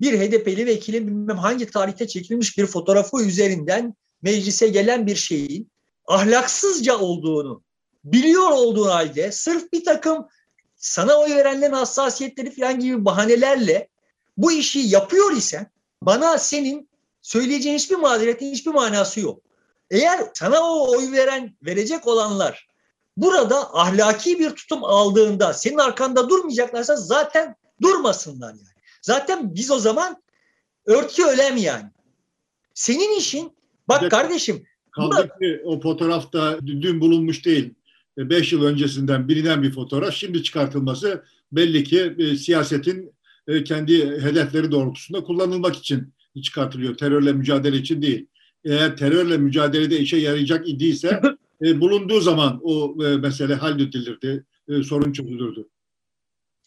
bir HDP'li vekilin bilmem hangi tarihte çekilmiş bir fotoğrafı üzerinden meclise gelen bir şeyin ahlaksızca olduğunu biliyor olduğun halde sırf bir takım sana oy verenlerin hassasiyetleri falan gibi bahanelerle bu işi yapıyor isen bana senin söyleyeceğin hiçbir mazeretin hiçbir manası yok. Eğer sana o oy veren verecek olanlar burada ahlaki bir tutum aldığında senin arkanda durmayacaklarsa zaten durmasınlar yani. Zaten biz o zaman örtü ölem yani. Senin işin bak kardeşim Kaldı ki o fotoğrafta dün bulunmuş değil. E, beş yıl öncesinden bilinen bir fotoğraf. Şimdi çıkartılması belli ki e, siyasetin e, kendi hedefleri doğrultusunda kullanılmak için çıkartılıyor. Terörle mücadele için değil. Eğer terörle mücadelede işe yarayacak idiyse e, bulunduğu zaman o e, mesele halledilirdi. E, sorun çözülürdü.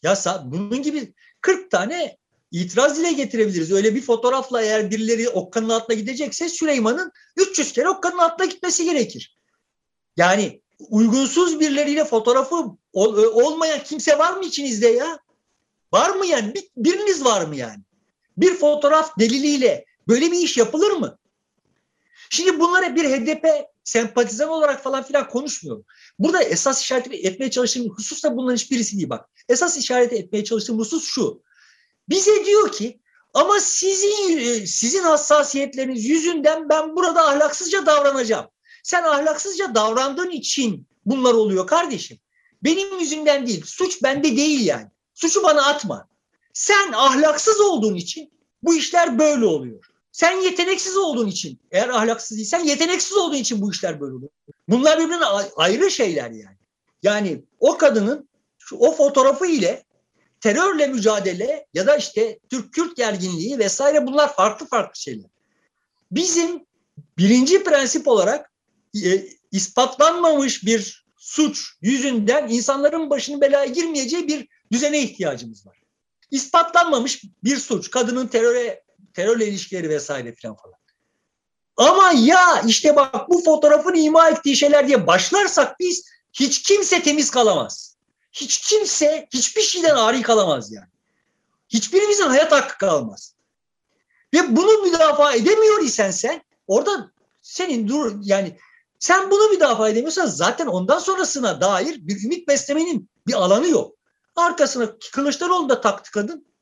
Ya bunun gibi 40 tane itiraz dile getirebiliriz. Öyle bir fotoğrafla eğer birileri Okka'nın altına gidecekse Süleyman'ın 300 kere Okka'nın altına gitmesi gerekir. Yani uygunsuz birileriyle fotoğrafı ol, e, olmayan kimse var mı içinizde ya? Var mı yani? Bir, biriniz var mı yani? Bir fotoğraf deliliyle böyle bir iş yapılır mı? Şimdi bunlara bir HDP sempatizan olarak falan filan konuşmuyorum. Burada esas işaret etmeye çalıştığım husus da bunların hiçbirisi değil bak. Esas işaret etmeye çalıştığım husus şu. Bize diyor ki ama sizin e, sizin hassasiyetleriniz yüzünden ben burada ahlaksızca davranacağım. Sen ahlaksızca davrandığın için bunlar oluyor kardeşim. Benim yüzümden değil. Suç bende değil yani. Suçu bana atma. Sen ahlaksız olduğun için bu işler böyle oluyor. Sen yeteneksiz olduğun için, eğer ahlaksız değilsen yeteneksiz olduğun için bu işler böyle oluyor. Bunlar birbirine ayrı şeyler yani. Yani o kadının şu, o fotoğrafı ile terörle mücadele ya da işte Türk-Kürt gerginliği vesaire bunlar farklı farklı şeyler. Bizim birinci prensip olarak e, ispatlanmamış bir suç yüzünden insanların başının belaya girmeyeceği bir düzene ihtiyacımız var. İspatlanmamış bir suç, kadının teröre terörle ilişkileri vesaire falan falan. Ama ya işte bak bu fotoğrafın ima ettiği şeyler diye başlarsak biz hiç kimse temiz kalamaz. Hiç kimse hiçbir şeyden ari kalamaz yani. Hiçbirimizin hayat hakkı kalmaz. Ve bunu müdafaa edemiyor isen sen orada senin dur yani sen bunu müdafaa edemiyorsan zaten ondan sonrasına dair bir ümit beslemenin bir alanı yok. Arkasına Kılıçdaroğlu da taktı kadın.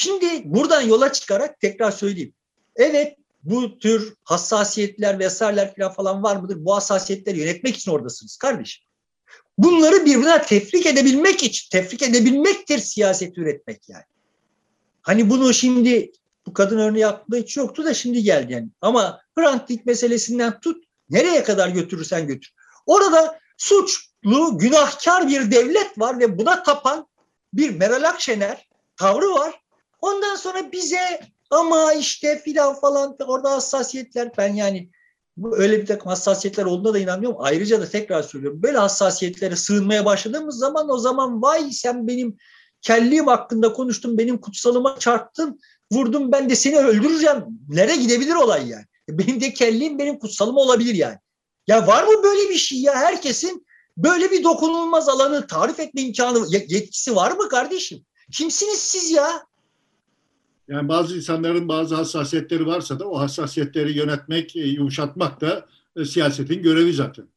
Şimdi buradan yola çıkarak tekrar söyleyeyim. Evet bu tür hassasiyetler vesaireler falan, var mıdır? Bu hassasiyetleri yönetmek için oradasınız kardeşim. Bunları birbirine tefrik edebilmek için, tefrik edebilmektir siyaset üretmek yani. Hani bunu şimdi bu kadın örneği aklımda hiç yoktu da şimdi geldi yani. Ama Hrant Dink meselesinden tut nereye kadar götürürsen götür. Orada suçlu, günahkar bir devlet var ve buna tapan bir Meral Akşener tavrı var. Ondan sonra bize ama işte filan falan orada hassasiyetler ben yani öyle bir takım hassasiyetler olduğuna da inanmıyorum. Ayrıca da tekrar söylüyorum böyle hassasiyetlere sığınmaya başladığımız zaman o zaman vay sen benim kelliğim hakkında konuştun benim kutsalıma çarptın vurdum ben de seni öldüreceğim. Nereye gidebilir olay yani? Benim de kelliğim benim kutsalım olabilir yani. Ya var mı böyle bir şey ya? Herkesin böyle bir dokunulmaz alanı tarif etme imkanı, yetkisi var mı kardeşim? Kimsiniz siz ya? Yani bazı insanların bazı hassasiyetleri varsa da o hassasiyetleri yönetmek, e, yumuşatmak da e, siyasetin görevi zaten.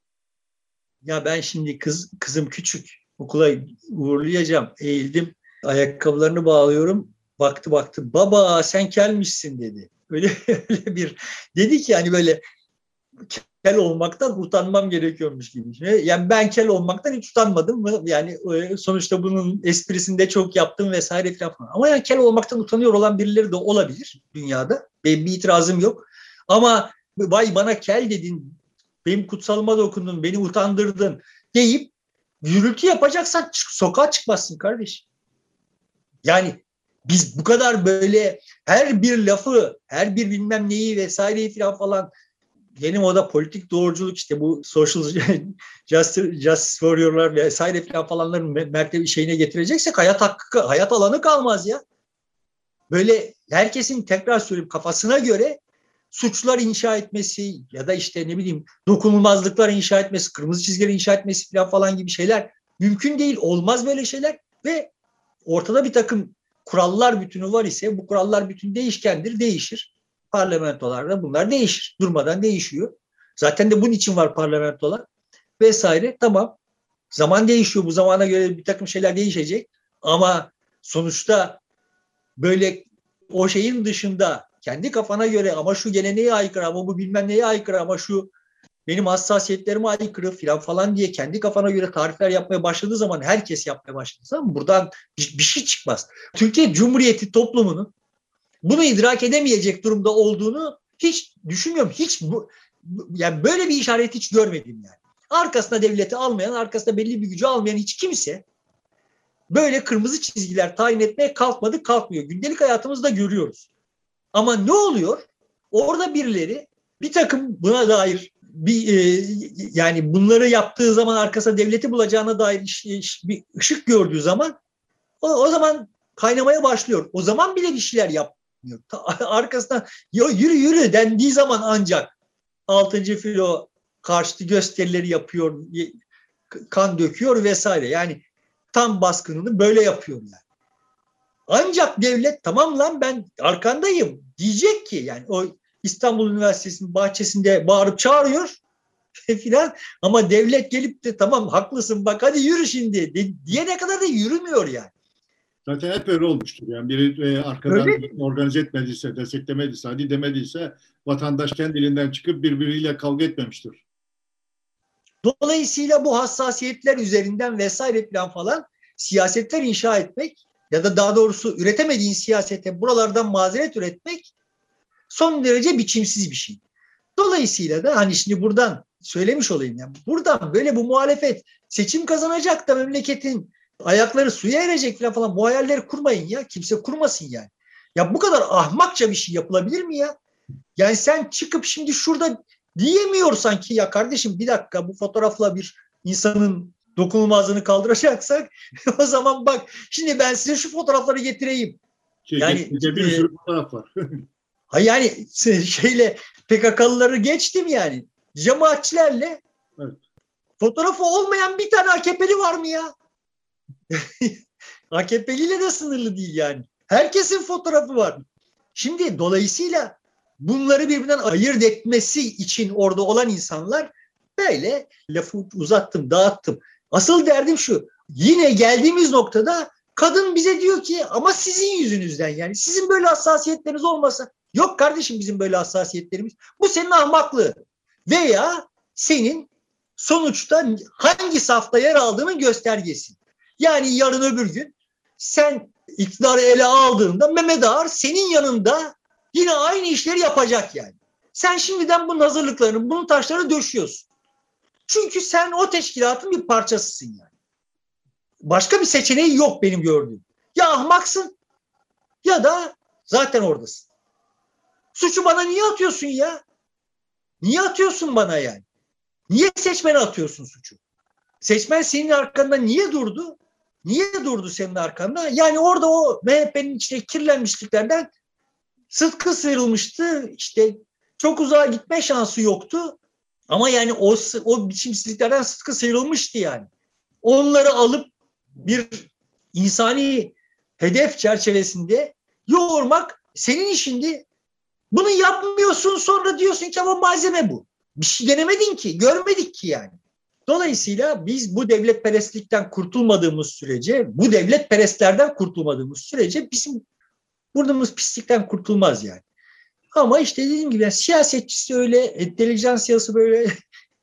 Ya ben şimdi kız kızım küçük. Okula uğurlayacağım. Eğildim. Ayakkabılarını bağlıyorum. Baktı baktı. Baba sen kelmişsin dedi. Öyle, öyle bir dedi ki hani böyle kel olmaktan utanmam gerekiyormuş gibi. Yani ben kel olmaktan hiç utanmadım. Yani e, sonuçta bunun esprisini de çok yaptım vesaire falan. Ama yani kel olmaktan utanıyor olan birileri de olabilir dünyada. Benim bir itirazım yok. Ama vay bana kel dedin, benim kutsalıma dokundun, beni utandırdın deyip gürültü yapacaksan sokağa çıkmazsın kardeş. Yani biz bu kadar böyle her bir lafı, her bir bilmem neyi vesaireyi falan falan benim o da politik doğruculuk işte bu social justice, justice warrior'lar vesaire falan falanların mertebe şeyine getireceksek hayat hakkı, hayat alanı kalmaz ya. Böyle herkesin tekrar söyleyeyim kafasına göre suçlar inşa etmesi ya da işte ne bileyim dokunulmazlıklar inşa etmesi, kırmızı çizgiler inşa etmesi falan falan gibi şeyler mümkün değil. Olmaz böyle şeyler ve ortada bir takım kurallar bütünü var ise bu kurallar bütün değişkendir, değişir parlamentolarda bunlar değişir. Durmadan değişiyor. Zaten de bunun için var parlamentolar vesaire. Tamam. Zaman değişiyor. Bu zamana göre bir takım şeyler değişecek. Ama sonuçta böyle o şeyin dışında kendi kafana göre ama şu geleneğe aykırı ama bu bilmem neye aykırı ama şu benim hassasiyetlerime aykırı filan falan diye kendi kafana göre tarifler yapmaya başladığı zaman herkes yapmaya başladığı zaman buradan bir, bir şey çıkmaz. Türkiye Cumhuriyeti toplumunun bunu idrak edemeyecek durumda olduğunu hiç düşünmüyorum. Hiç bu, yani böyle bir işaret hiç görmedim yani. Arkasına devleti almayan, arkasına belli bir gücü almayan hiç kimse böyle kırmızı çizgiler tayin etmeye kalkmadı, kalkmıyor. Gündelik hayatımızda görüyoruz. Ama ne oluyor? Orada birileri bir takım buna dair bir e, yani bunları yaptığı zaman arkasına devleti bulacağına dair iş, iş, bir ışık gördüğü zaman o, o zaman kaynamaya başlıyor. O zaman bile bir şeyler yap, yapmıyor. Arkasından yürü yürü dendiği zaman ancak 6. filo karşıtı gösterileri yapıyor, kan döküyor vesaire. Yani tam baskınını böyle yapıyor yani. Ancak devlet tamam lan ben arkandayım diyecek ki yani o İstanbul Üniversitesi'nin bahçesinde bağırıp çağırıyor filan ama devlet gelip de tamam haklısın bak hadi yürü şimdi diyene kadar da yürümüyor yani. Zaten hep öyle olmuştur. Yani biri e, arkadan öyle. organize etmediyse, desteklemediyse, hadi demediyse vatandaş kendiliğinden çıkıp birbiriyle kavga etmemiştir. Dolayısıyla bu hassasiyetler üzerinden vesaire plan falan siyasetler inşa etmek ya da daha doğrusu üretemediğin siyasete buralardan mazeret üretmek son derece biçimsiz bir şey. Dolayısıyla da hani şimdi buradan söylemiş olayım yani buradan böyle bu muhalefet seçim kazanacak da memleketin ayakları suya erecek falan falan bu hayalleri kurmayın ya. Kimse kurmasın yani. Ya bu kadar ahmakça bir şey yapılabilir mi ya? Yani sen çıkıp şimdi şurada diyemiyorsan ki ya kardeşim bir dakika bu fotoğrafla bir insanın dokunulmazlığını kaldıracaksak o zaman bak şimdi ben size şu fotoğrafları getireyim. Şey, Yani, bir e, sürü fotoğraf var. Ha yani şeyle PKK'lıları geçtim yani. Cemaatçilerle Evet. fotoğrafı olmayan bir tane AKP'li var mı ya? AKP'liyle de sınırlı değil yani. Herkesin fotoğrafı var. Şimdi dolayısıyla bunları birbirinden ayırt etmesi için orada olan insanlar böyle lafı uzattım, dağıttım. Asıl derdim şu. Yine geldiğimiz noktada kadın bize diyor ki ama sizin yüzünüzden yani sizin böyle hassasiyetleriniz olmasa yok kardeşim bizim böyle hassasiyetlerimiz. Bu senin ahmaklığı veya senin sonuçta hangi safta yer aldığının göstergesi. Yani yarın öbür gün sen iktidarı ele aldığında Mehmet Ağar senin yanında yine aynı işleri yapacak yani. Sen şimdiden bunun hazırlıklarını, bunun taşlarını döşüyorsun. Çünkü sen o teşkilatın bir parçasısın yani. Başka bir seçeneği yok benim gördüğüm. Ya ahmaksın ya da zaten oradasın. Suçu bana niye atıyorsun ya? Niye atıyorsun bana yani? Niye seçmene atıyorsun suçu? Seçmen senin arkanda niye durdu? Niye durdu senin arkanda? Yani orada o MHP'nin içine kirlenmişliklerden sıtkı sıyrılmıştı. İşte çok uzağa gitme şansı yoktu. Ama yani o, o biçimsizliklerden sıtkı sıyrılmıştı yani. Onları alıp bir insani hedef çerçevesinde yoğurmak senin işindi. Bunu yapmıyorsun sonra diyorsun ki ama malzeme bu. Bir şey denemedin ki, görmedik ki yani. Dolayısıyla biz bu devletperestlikten kurtulmadığımız sürece, bu devletperestlerden kurtulmadığımız sürece bizim burnumuz pislikten kurtulmaz yani. Ama işte dediğim gibi yani siyasetçisi öyle, entelijansiyası böyle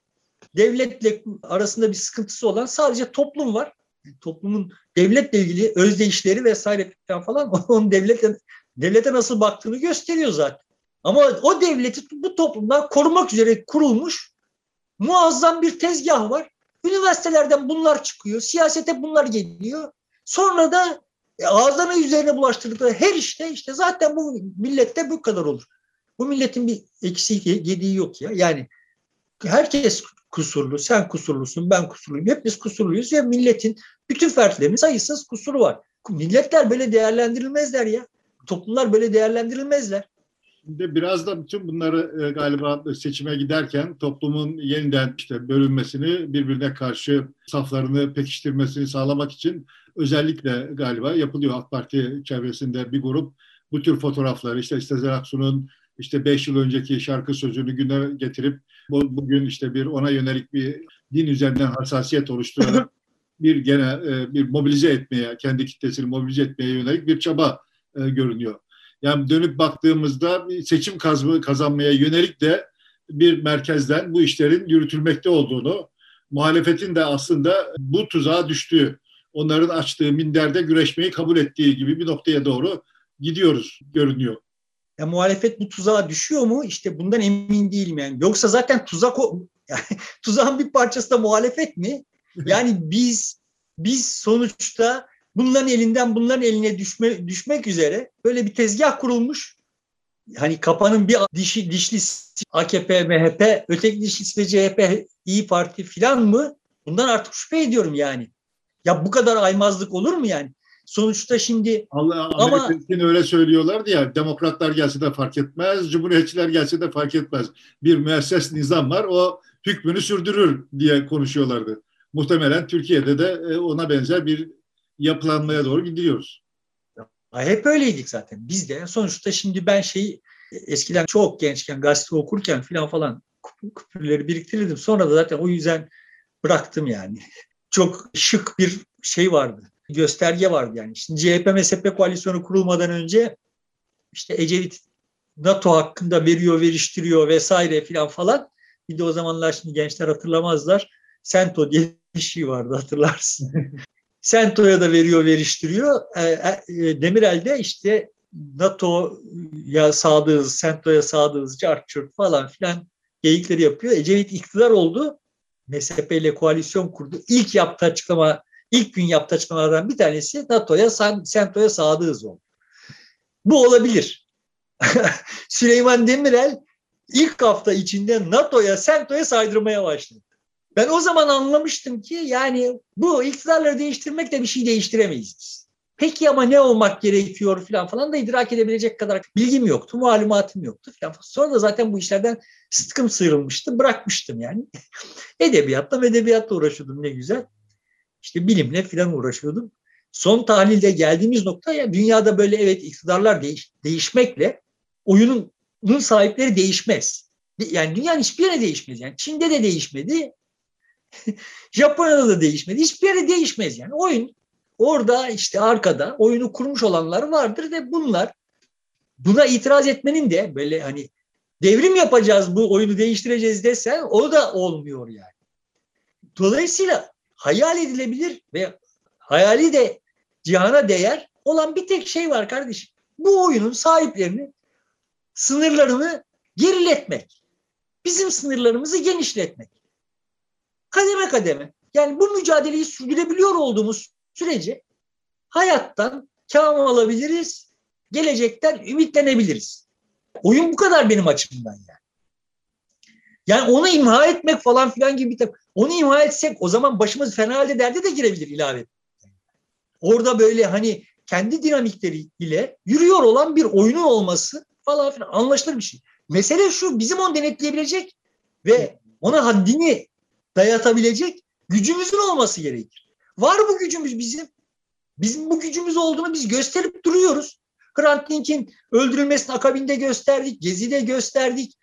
devletle arasında bir sıkıntısı olan sadece toplum var. Toplumun devletle ilgili özdeyişleri vesaire falan onun devlete, devlete nasıl baktığını gösteriyor zaten. Ama o devleti bu toplumdan korumak üzere kurulmuş muazzam bir tezgah var. Üniversitelerden bunlar çıkıyor, siyasete bunlar geliyor. Sonra da e, ağızlarına üzerine bulaştırdıkları her işte işte zaten bu millette bu kadar olur. Bu milletin bir eksiği, gediği yok ya. Yani herkes kusurlu, sen kusurlusun, ben kusurluyum. Hepimiz kusurluyuz ve milletin bütün fertlerinin sayısız kusuru var. Milletler böyle değerlendirilmezler ya. Toplumlar böyle değerlendirilmezler. Şimdi biraz da bütün bunları e, galiba seçime giderken toplumun yeniden işte bölünmesini, birbirine karşı saflarını pekiştirmesini sağlamak için özellikle galiba yapılıyor. AK Parti çevresinde bir grup bu tür fotoğrafları işte Sezen Aksu'nun işte beş yıl önceki şarkı sözünü güne getirip bugün işte bir ona yönelik bir din üzerinden hassasiyet oluşturarak bir gene e, bir mobilize etmeye, kendi kitlesini mobilize etmeye yönelik bir çaba e, görünüyor. Yani dönüp baktığımızda seçim kazanmaya yönelik de bir merkezden bu işlerin yürütülmekte olduğunu, muhalefetin de aslında bu tuzağa düştüğü, onların açtığı minderde güreşmeyi kabul ettiği gibi bir noktaya doğru gidiyoruz görünüyor. Ya muhalefet bu tuzağa düşüyor mu? İşte bundan emin değilim yani. Yoksa zaten tuzak o tuzağın bir parçası da muhalefet mi? Yani biz biz sonuçta bunların elinden bunların eline düşme, düşmek üzere böyle bir tezgah kurulmuş. Hani kapanın bir dişi, dişlisi AKP, MHP, öteki dişlisi de CHP, İyi Parti filan mı? Bundan artık şüphe ediyorum yani. Ya bu kadar aymazlık olur mu yani? Sonuçta şimdi Allah ama için öyle söylüyorlardı ya demokratlar gelse de fark etmez, cumhuriyetçiler gelse de fark etmez. Bir müesses nizam var o hükmünü sürdürür diye konuşuyorlardı. Muhtemelen Türkiye'de de e, ona benzer bir yapılanmaya doğru gidiyoruz. Hep öyleydik zaten. Biz de sonuçta şimdi ben şeyi eskiden çok gençken gazete okurken filan falan küpürleri biriktirirdim. Sonra da zaten o yüzden bıraktım yani. Çok şık bir şey vardı. Gösterge vardı yani. Şimdi CHP MSP koalisyonu kurulmadan önce işte Ecevit NATO hakkında veriyor, veriştiriyor vesaire filan falan. Bir de o zamanlar şimdi gençler hatırlamazlar. Sento diye bir şey vardı hatırlarsın. Sento'ya da veriyor, veriştiriyor. E, e, Demirel'de işte NATO'ya sadığız, Sento'ya sadığız, çarçur falan filan geyikleri yapıyor. Ecevit iktidar oldu. MSP ile koalisyon kurdu. İlk yaptığı açıklama, ilk gün yaptığı açıklamalardan bir tanesi NATO'ya, Sento'ya sadığız oldu. Bu olabilir. Süleyman Demirel ilk hafta içinde NATO'ya, Sento'ya saydırmaya başladı. Ben o zaman anlamıştım ki yani bu iktidarları değiştirmekle bir şey değiştiremeyiz biz. Peki ama ne olmak gerekiyor falan falan da idrak edebilecek kadar bilgim yoktu, malumatım yoktu falan. Sonra da zaten bu işlerden sıtkım sıyrılmıştı, bırakmıştım yani. Edebiyatla edebiyatla uğraşıyordum ne güzel. İşte bilimle falan uğraşıyordum. Son tahlilde geldiğimiz nokta ya dünyada böyle evet iktidarlar değiş, değişmekle oyunun sahipleri değişmez. Yani dünyanın hiçbir yere değişmez. Yani Çin'de de değişmedi. Japonya'da da değişmedi. Hiçbir yere değişmez yani. Oyun orada işte arkada oyunu kurmuş olanlar vardır ve bunlar buna itiraz etmenin de böyle hani devrim yapacağız bu oyunu değiştireceğiz desen o da olmuyor yani. Dolayısıyla hayal edilebilir ve hayali de cihana değer olan bir tek şey var kardeşim. Bu oyunun sahiplerini sınırlarını geriletmek. Bizim sınırlarımızı genişletmek. Kademe kademe. Yani bu mücadeleyi sürdürebiliyor olduğumuz sürece hayattan kâm alabiliriz, gelecekten ümitlenebiliriz. Oyun bu kadar benim açımdan yani. Yani onu imha etmek falan filan gibi bir takım. Onu imha etsek o zaman başımız fena halde derde de girebilir ilave. Orada böyle hani kendi dinamikleri ile yürüyor olan bir oyunun olması falan filan anlaşılır bir şey. Mesele şu bizim onu denetleyebilecek ve ona haddini dayatabilecek gücümüzün olması gerekir. Var bu gücümüz bizim. Bizim bu gücümüz olduğunu biz gösterip duruyoruz. Hrant Dink'in öldürülmesinin akabinde gösterdik, Gezi'de gösterdik.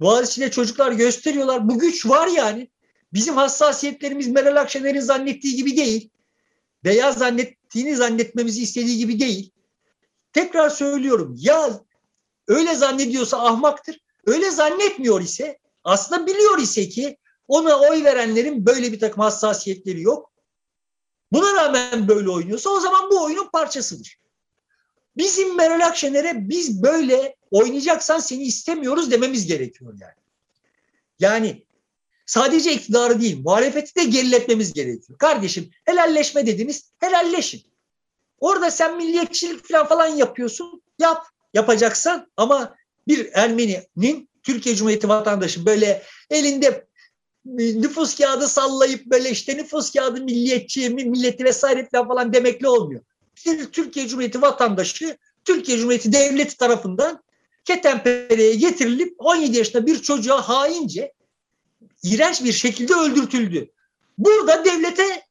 Boğaziçi'de çocuklar gösteriyorlar. Bu güç var yani. Bizim hassasiyetlerimiz Meral Akşener'in zannettiği gibi değil. Veya zannettiğini zannetmemizi istediği gibi değil. Tekrar söylüyorum. Ya öyle zannediyorsa ahmaktır. Öyle zannetmiyor ise aslında biliyor ise ki ona oy verenlerin böyle bir takım hassasiyetleri yok. Buna rağmen böyle oynuyorsa o zaman bu oyunun parçasıdır. Bizim Meral Akşener'e biz böyle oynayacaksan seni istemiyoruz dememiz gerekiyor yani. Yani sadece iktidarı değil muhalefeti de geriletmemiz gerekiyor. Kardeşim helalleşme dediniz helalleşin. Orada sen milliyetçilik falan falan yapıyorsun yap yapacaksan ama bir Ermeni'nin Türkiye Cumhuriyeti vatandaşı böyle elinde nüfus kağıdı sallayıp böyle işte nüfus kağıdı milliyetçi, milleti vesaire falan demekle olmuyor. Türkiye Cumhuriyeti vatandaşı Türkiye Cumhuriyeti devleti tarafından Ketenpere'ye getirilip 17 yaşında bir çocuğa haince iğrenç bir şekilde öldürtüldü. Burada devlete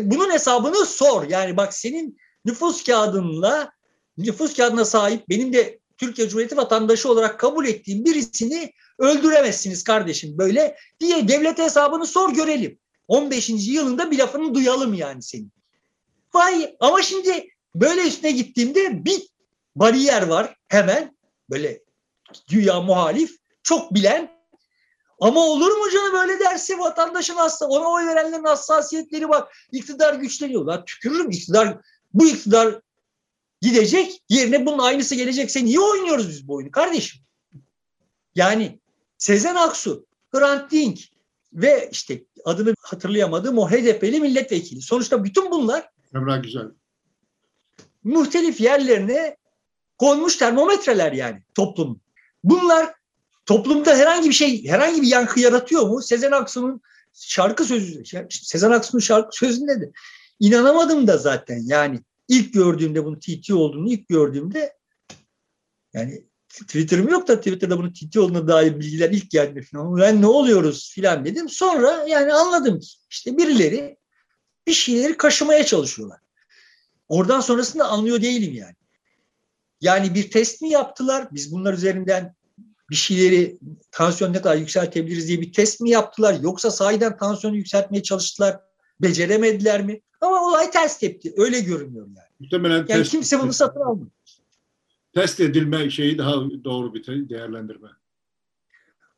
bunun hesabını sor. Yani bak senin nüfus kağıdınla nüfus kağıdına sahip benim de Türkiye Cumhuriyeti vatandaşı olarak kabul ettiğim birisini öldüremezsiniz kardeşim böyle diye devlet hesabını sor görelim. 15. yılında bir lafını duyalım yani senin. Vay ama şimdi böyle üstüne gittiğimde bir bariyer var hemen böyle güya muhalif çok bilen ama olur mu canım öyle dersi vatandaşın hasta ona oy verenlerin hassasiyetleri bak iktidar güçleniyor. Lan tükürürüm iktidar bu iktidar gidecek yerine bunun aynısı gelecekse niye oynuyoruz biz bu oyunu kardeşim? Yani Sezen Aksu, Hrant Dink ve işte adını hatırlayamadığım o HDP'li milletvekili. Sonuçta bütün bunlar Emrah Güzel. Muhtelif yerlerine konmuş termometreler yani toplum. Bunlar toplumda herhangi bir şey, herhangi bir yankı yaratıyor mu? Sezen Aksu'nun şarkı sözü, Sezen Aksu'nun şarkı sözünde de inanamadım da zaten yani ilk gördüğümde bunu TT olduğunu ilk gördüğümde yani Twitter'ım yok da Twitter'da bunun TT olduğuna dair bilgiler ilk geldi falan. Ben ne oluyoruz filan dedim. Sonra yani anladım ki işte birileri bir şeyleri kaşımaya çalışıyorlar. Oradan sonrasında anlıyor değilim yani. Yani bir test mi yaptılar? Biz bunlar üzerinden bir şeyleri tansiyon ne kadar yükseltebiliriz diye bir test mi yaptılar? Yoksa sahiden tansiyonu yükseltmeye çalıştılar. Beceremediler mi? Ama olay ters tepti. Öyle görünüyor yani. Muhtemelen yani test, kimse bunu satın almadı. Test edilme şeyi daha doğru bir değerlendirme.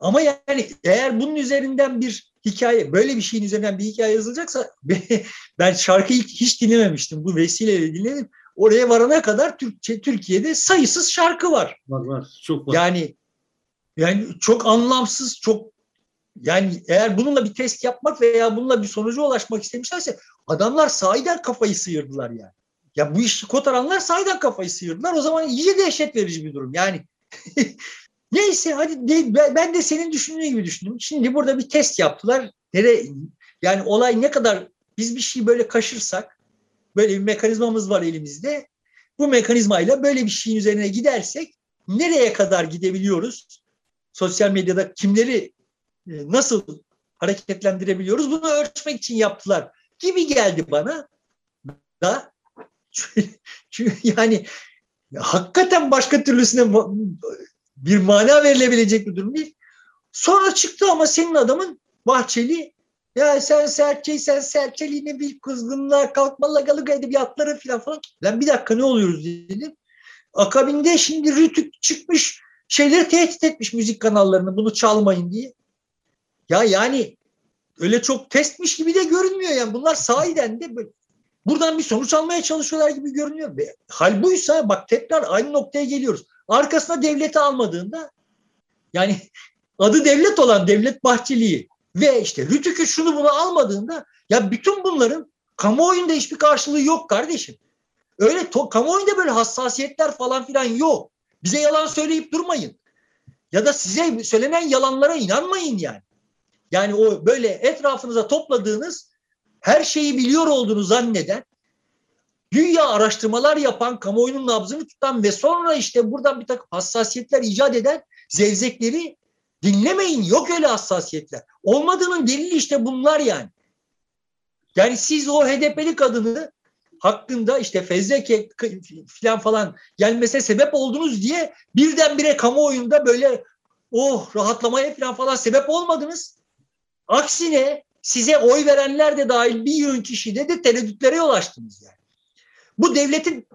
Ama yani eğer bunun üzerinden bir hikaye, böyle bir şeyin üzerinden bir hikaye yazılacaksa ben şarkıyı hiç dinlememiştim. Bu vesileyle dinledim. Oraya varana kadar Türkçe, Türkiye'de sayısız şarkı var. Var var. Çok var. Yani yani çok anlamsız, çok yani eğer bununla bir test yapmak veya bununla bir sonuca ulaşmak istemişlerse adamlar sahiden kafayı sıyırdılar yani. Ya bu işi kotaranlar sahiden kafayı sıyırdılar. O zaman iyice dehşet verici bir durum. Yani Neyse hadi de, ben de senin düşündüğün gibi düşündüm. Şimdi burada bir test yaptılar. Nereye, yani olay ne kadar biz bir şeyi böyle kaşırsak böyle bir mekanizmamız var elimizde. Bu mekanizmayla böyle bir şeyin üzerine gidersek nereye kadar gidebiliyoruz? Sosyal medyada kimleri nasıl hareketlendirebiliyoruz? Bunu ölçmek için yaptılar gibi geldi bana da çünkü yani hakikaten başka türlüsüne bir mana verilebilecek bir durum değil. Sonra çıktı ama senin adamın Bahçeli ya sen serçeysen serçeliğine bir kızgınlar kalkma lagalık edebiyatları falan falan. Lan bir dakika ne oluyoruz dedim. Akabinde şimdi Rütük çıkmış şeyleri tehdit etmiş müzik kanallarını bunu çalmayın diye. Ya yani öyle çok testmiş gibi de görünmüyor yani. Bunlar sahiden de böyle buradan bir sonuç almaya çalışıyorlar gibi görünüyor. Ve hal buysa bak tekrar aynı noktaya geliyoruz. Arkasına devleti almadığında yani adı devlet olan Devlet Bahçeli'yi ve işte Rütük'ü şunu bunu almadığında ya bütün bunların kamuoyunda hiçbir karşılığı yok kardeşim. Öyle to- kamuoyunda böyle hassasiyetler falan filan yok. Bize yalan söyleyip durmayın. Ya da size söylenen yalanlara inanmayın yani. Yani o böyle etrafınıza topladığınız her şeyi biliyor olduğunu zanneden dünya araştırmalar yapan, kamuoyunun nabzını tutan ve sonra işte buradan bir takım hassasiyetler icat eden zevzekleri dinlemeyin. Yok öyle hassasiyetler. Olmadığının delili işte bunlar yani. Yani siz o HDP'li kadını hakkında işte fezleke falan falan gelmese sebep oldunuz diye birdenbire kamuoyunda böyle oh rahatlamaya falan falan sebep olmadınız. Aksine size oy verenler de dahil bir yığın kişide de tereddütlere yol açtınız yani. Bu devletin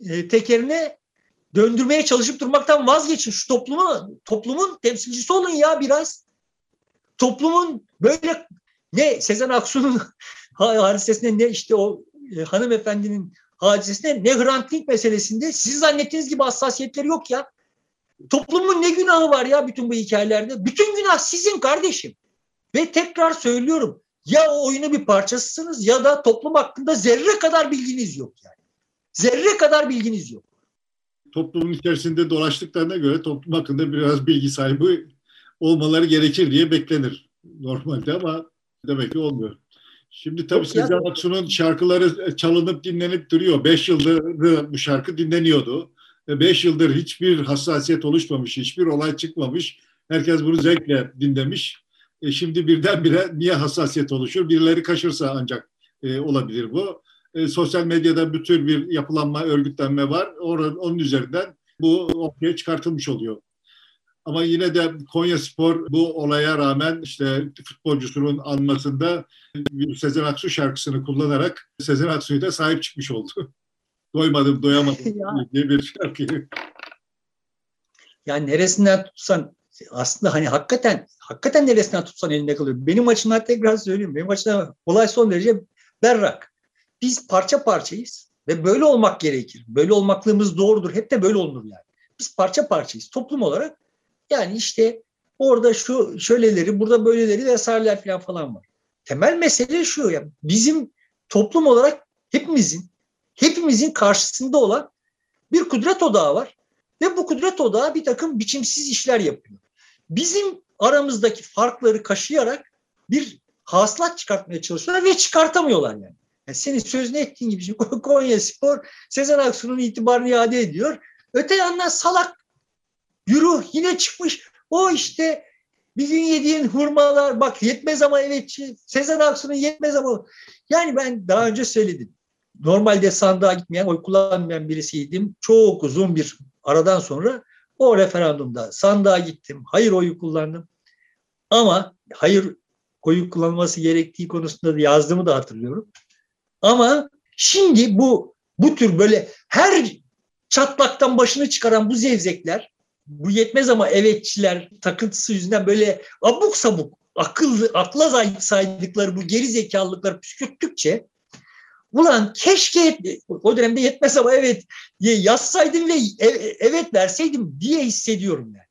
e, tekerine döndürmeye çalışıp durmaktan vazgeçin. Şu toplumu, toplumun temsilcisi olun ya biraz. Toplumun böyle ne Sezen Aksu'nun hadisesine ne işte o e, hanımefendinin hadisesine ne Hrant Dink meselesinde sizin zannettiğiniz gibi hassasiyetleri yok ya. Toplumun ne günahı var ya bütün bu hikayelerde? Bütün günah sizin kardeşim. Ve tekrar söylüyorum ya o oyunu bir parçasısınız ya da toplum hakkında zerre kadar bilginiz yok yani. Zerre kadar bilginiz yok. Toplumun içerisinde dolaştıklarına göre toplum hakkında biraz bilgi sahibi olmaları gerekir diye beklenir normalde ama demek ki olmuyor. Şimdi tabii Sezen Aksu'nun şarkıları çalınıp dinlenip duruyor. Beş yıldır bu şarkı dinleniyordu. Beş yıldır hiçbir hassasiyet oluşmamış, hiçbir olay çıkmamış. Herkes bunu zevkle dinlemiş. E şimdi birdenbire niye hassasiyet oluşur? Birileri kaşırsa ancak e, olabilir bu. E, sosyal medyada bütün bir yapılanma, örgütlenme var. Onun, onun üzerinden bu ortaya çıkartılmış oluyor. Ama yine de Konya Spor bu olaya rağmen işte futbolcusunun anmasında bir Sezen Aksu şarkısını kullanarak Sezen Aksu'yu da sahip çıkmış oldu. Doymadım, doyamadım diye bir şarkı. Yani neresinden tutsan aslında hani hakikaten hakikaten neresinden tutsan elinde kalıyor. Benim açımdan tekrar söyleyeyim. Benim açımdan olay son derece berrak. Biz parça parçayız ve böyle olmak gerekir. Böyle olmaklığımız doğrudur. Hep de böyle olunur yani. Biz parça parçayız. Toplum olarak yani işte orada şu şöyleleri, burada böyleleri vesaireler falan falan var. Temel mesele şu ya bizim toplum olarak hepimizin hepimizin karşısında olan bir kudret odağı var ve bu kudret odağı bir takım biçimsiz işler yapıyor. Bizim aramızdaki farkları kaşıyarak bir hasılat çıkartmaya çalışıyorlar ve çıkartamıyorlar yani. yani senin sözünü ettiğin gibi Konya Spor Sezen Aksu'nun itibarını iade ediyor. Öte yandan salak Euro yine çıkmış. O işte gün yediğin hurmalar bak yetmez ama evetçi. Sezen Aksu'nun yetmez ama. Yani ben daha önce söyledim. Normalde sandığa gitmeyen, oy kullanmayan birisiydim. Çok uzun bir aradan sonra o referandumda sandığa gittim. Hayır oyu kullandım. Ama hayır oyu kullanılması gerektiği konusunda da yazdığımı da hatırlıyorum. Ama şimdi bu bu tür böyle her çatlaktan başını çıkaran bu zevzekler bu yetmez ama evetçiler takıntısı yüzünden böyle abuk sabuk akıllı, akla saydıkları bu geri zekalılıkları püskürttükçe ulan keşke o dönemde yetmez ama evet yazsaydım ve evet verseydim diye hissediyorum yani.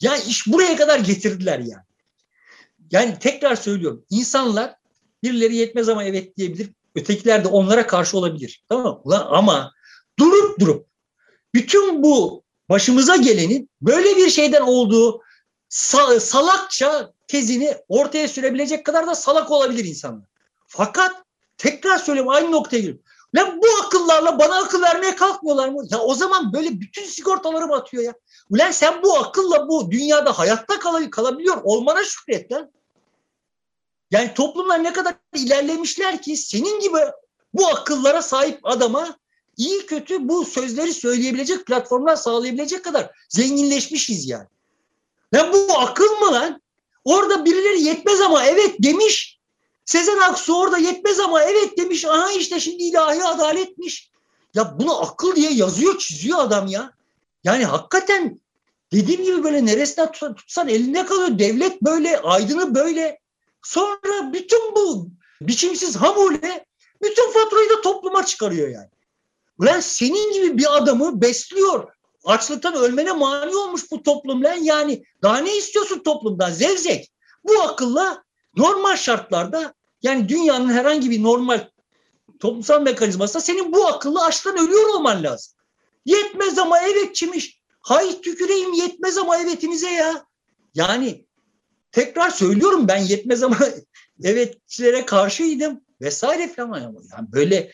Yani iş buraya kadar getirdiler yani. Yani tekrar söylüyorum insanlar birileri yetmez ama evet diyebilir. Ötekiler de onlara karşı olabilir. Tamam mı? Ulan ama durup durup bütün bu başımıza gelenin böyle bir şeyden olduğu salakça tezini ortaya sürebilecek kadar da salak olabilir insanlar. Fakat tekrar söylüyorum aynı noktaya geliyorum. Lan bu akıllarla bana akıl vermeye kalkmıyorlar mı? Ya o zaman böyle bütün sigortaları batıyor ya. Ulan sen bu akılla bu dünyada hayatta kal kalabiliyor olmana şükret lan. Yani toplumlar ne kadar ilerlemişler ki senin gibi bu akıllara sahip adama iyi kötü bu sözleri söyleyebilecek platformlar sağlayabilecek kadar zenginleşmişiz yani. Lan bu akıl mı lan? Orada birileri yetmez ama evet demiş. Sezen Aksu orada yetmez ama evet demiş. Aha işte şimdi ilahi adaletmiş. Ya bunu akıl diye yazıyor çiziyor adam ya. Yani hakikaten dediğim gibi böyle neresinden tutsan elinde kalıyor. Devlet böyle, aydını böyle. Sonra bütün bu biçimsiz hamule bütün faturayı da topluma çıkarıyor yani. Ulan senin gibi bir adamı besliyor. Açlıktan ölmene mani olmuş bu toplum lan yani. Daha ne istiyorsun toplumdan zevzek? Bu akılla normal şartlarda yani dünyanın herhangi bir normal toplumsal mekanizmasında senin bu akıllı açlıktan ölüyor olman lazım. Yetmez ama evetçimiş. Hay tüküreyim yetmez ama evetinize ya. Yani tekrar söylüyorum ben yetmez ama evetçilere karşıydım vesaire falan. Yani böyle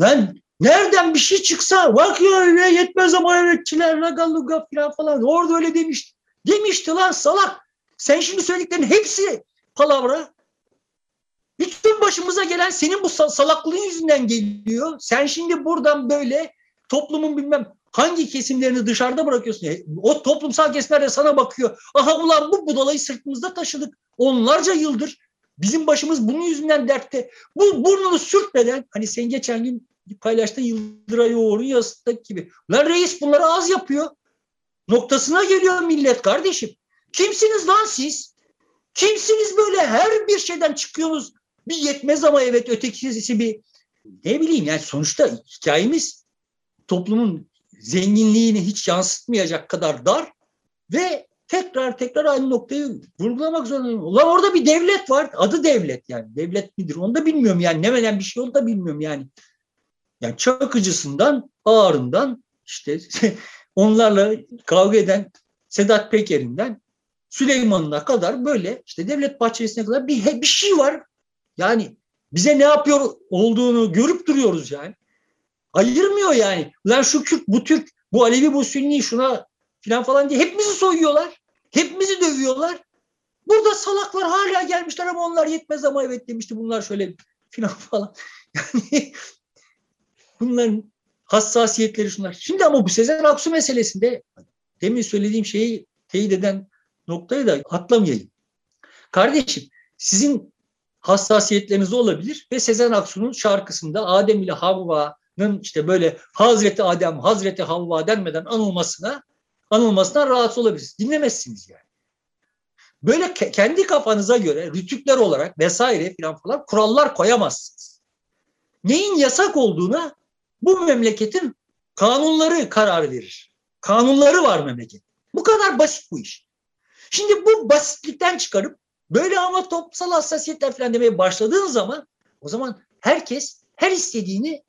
lan nereden bir şey çıksa bak ya yetmez ama evetçiler lagaluga falan falan orada öyle demiş. Demişti lan salak. Sen şimdi söylediklerin hepsi palavra. Bütün başımıza gelen senin bu salaklığın yüzünden geliyor. Sen şimdi buradan böyle toplumun bilmem hangi kesimlerini dışarıda bırakıyorsun. O toplumsal kesimler de sana bakıyor. Aha ulan bu budalayı sırtımızda taşıdık. Onlarca yıldır bizim başımız bunun yüzünden dertte. Bu burnunu sürtmeden hani sen geçen gün paylaştığın Yıldıray Oğur'un yazısındaki gibi. Lan reis bunları az yapıyor. Noktasına geliyor millet kardeşim. Kimsiniz lan siz? Kimsiniz böyle her bir şeyden çıkıyorsunuz? Bir yetmez ama evet ötekisi bir ne bileyim yani sonuçta hikayemiz toplumun zenginliğini hiç yansıtmayacak kadar dar ve tekrar tekrar aynı noktayı vurgulamak zorundayım. Ulan orada bir devlet var. Adı devlet yani. Devlet midir onu da bilmiyorum yani. Ne menen bir şey onu da bilmiyorum yani. Yani çakıcısından, ağırından işte onlarla kavga eden Sedat Peker'inden Süleyman'ına kadar böyle işte devlet bahçesine kadar bir, bir şey var. Yani bize ne yapıyor olduğunu görüp duruyoruz yani. Ayırmıyor yani. Lan şu Kürt, bu Türk, bu Alevi, bu Sünni şuna filan falan diye hepimizi soyuyorlar. Hepimizi dövüyorlar. Burada salaklar hala gelmişler ama onlar yetmez ama evet demişti bunlar şöyle filan falan. Yani bunların hassasiyetleri şunlar. Şimdi ama bu Sezen Aksu meselesinde demin söylediğim şeyi teyit eden noktayı da atlamayayım. Kardeşim sizin hassasiyetleriniz olabilir ve Sezen Aksu'nun şarkısında Adem ile Havva'nın işte böyle Hazreti Adem, Hazreti Havva denmeden anılmasına anılmasına rahatsız olabilirsiniz. Dinlemezsiniz yani. Böyle ke- kendi kafanıza göre rütükler olarak vesaire filan falan kurallar koyamazsınız. Neyin yasak olduğuna bu memleketin kanunları karar verir. Kanunları var memleket. Bu kadar basit bu iş. Şimdi bu basitlikten çıkarıp böyle ama toplumsal hassasiyetler falan demeye başladığın zaman o zaman herkes her istediğini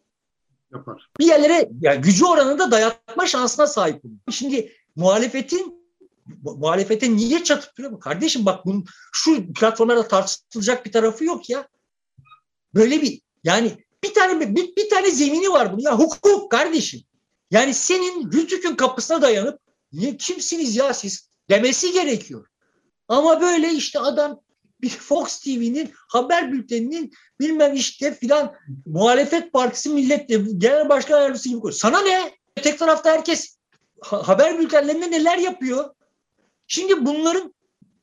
yapar. Bir yerlere yani gücü oranında dayatma şansına sahip olur. Şimdi muhalefetin muhalefete niye çatıp duruyor? Kardeşim bak bunun şu platformlarda tartışılacak bir tarafı yok ya. Böyle bir yani bir tane bir, bir tane zemini var bunun ya hukuk kardeşim. Yani senin Rütük'ün kapısına dayanıp niye kimsiniz ya siz demesi gerekiyor. Ama böyle işte adam bir Fox TV'nin haber bülteninin bilmem işte filan muhalefet partisi milletle genel başkan yardımcısı gibi koyuyor. Sana ne? Tek tarafta herkes haber bültenlerinde neler yapıyor? Şimdi bunların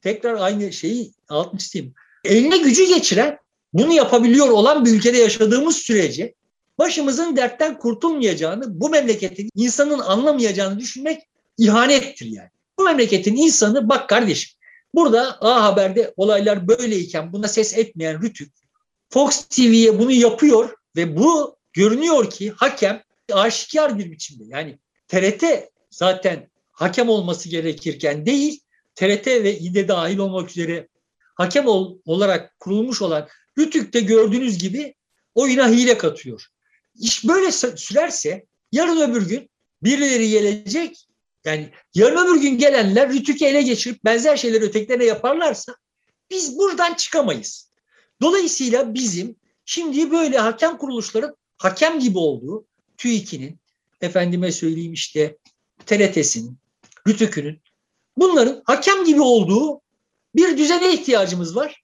tekrar aynı şeyi altını çizeyim. Eline gücü geçiren bunu yapabiliyor olan bir ülkede yaşadığımız sürece başımızın dertten kurtulmayacağını, bu memleketin insanın anlamayacağını düşünmek ihanettir yani. Bu memleketin insanı bak kardeşim burada A Haber'de olaylar böyleyken buna ses etmeyen Rütük Fox TV'ye bunu yapıyor ve bu görünüyor ki hakem aşikar bir biçimde yani TRT zaten hakem olması gerekirken değil TRT ve İDE dahil olmak üzere hakem ol, olarak kurulmuş olan Rütük'te gördüğünüz gibi oyuna hile katıyor. İş böyle sürerse yarın öbür gün birileri gelecek yani yarın öbür gün gelenler Rütük'ü ele geçirip benzer şeyleri ötekilerine yaparlarsa Biz buradan çıkamayız. Dolayısıyla bizim şimdi böyle hakem kuruluşların hakem gibi olduğu TÜİK'inin, efendime söyleyeyim işte TRT'sinin, RTÜK'ünün bunların hakem gibi olduğu bir düzene ihtiyacımız var.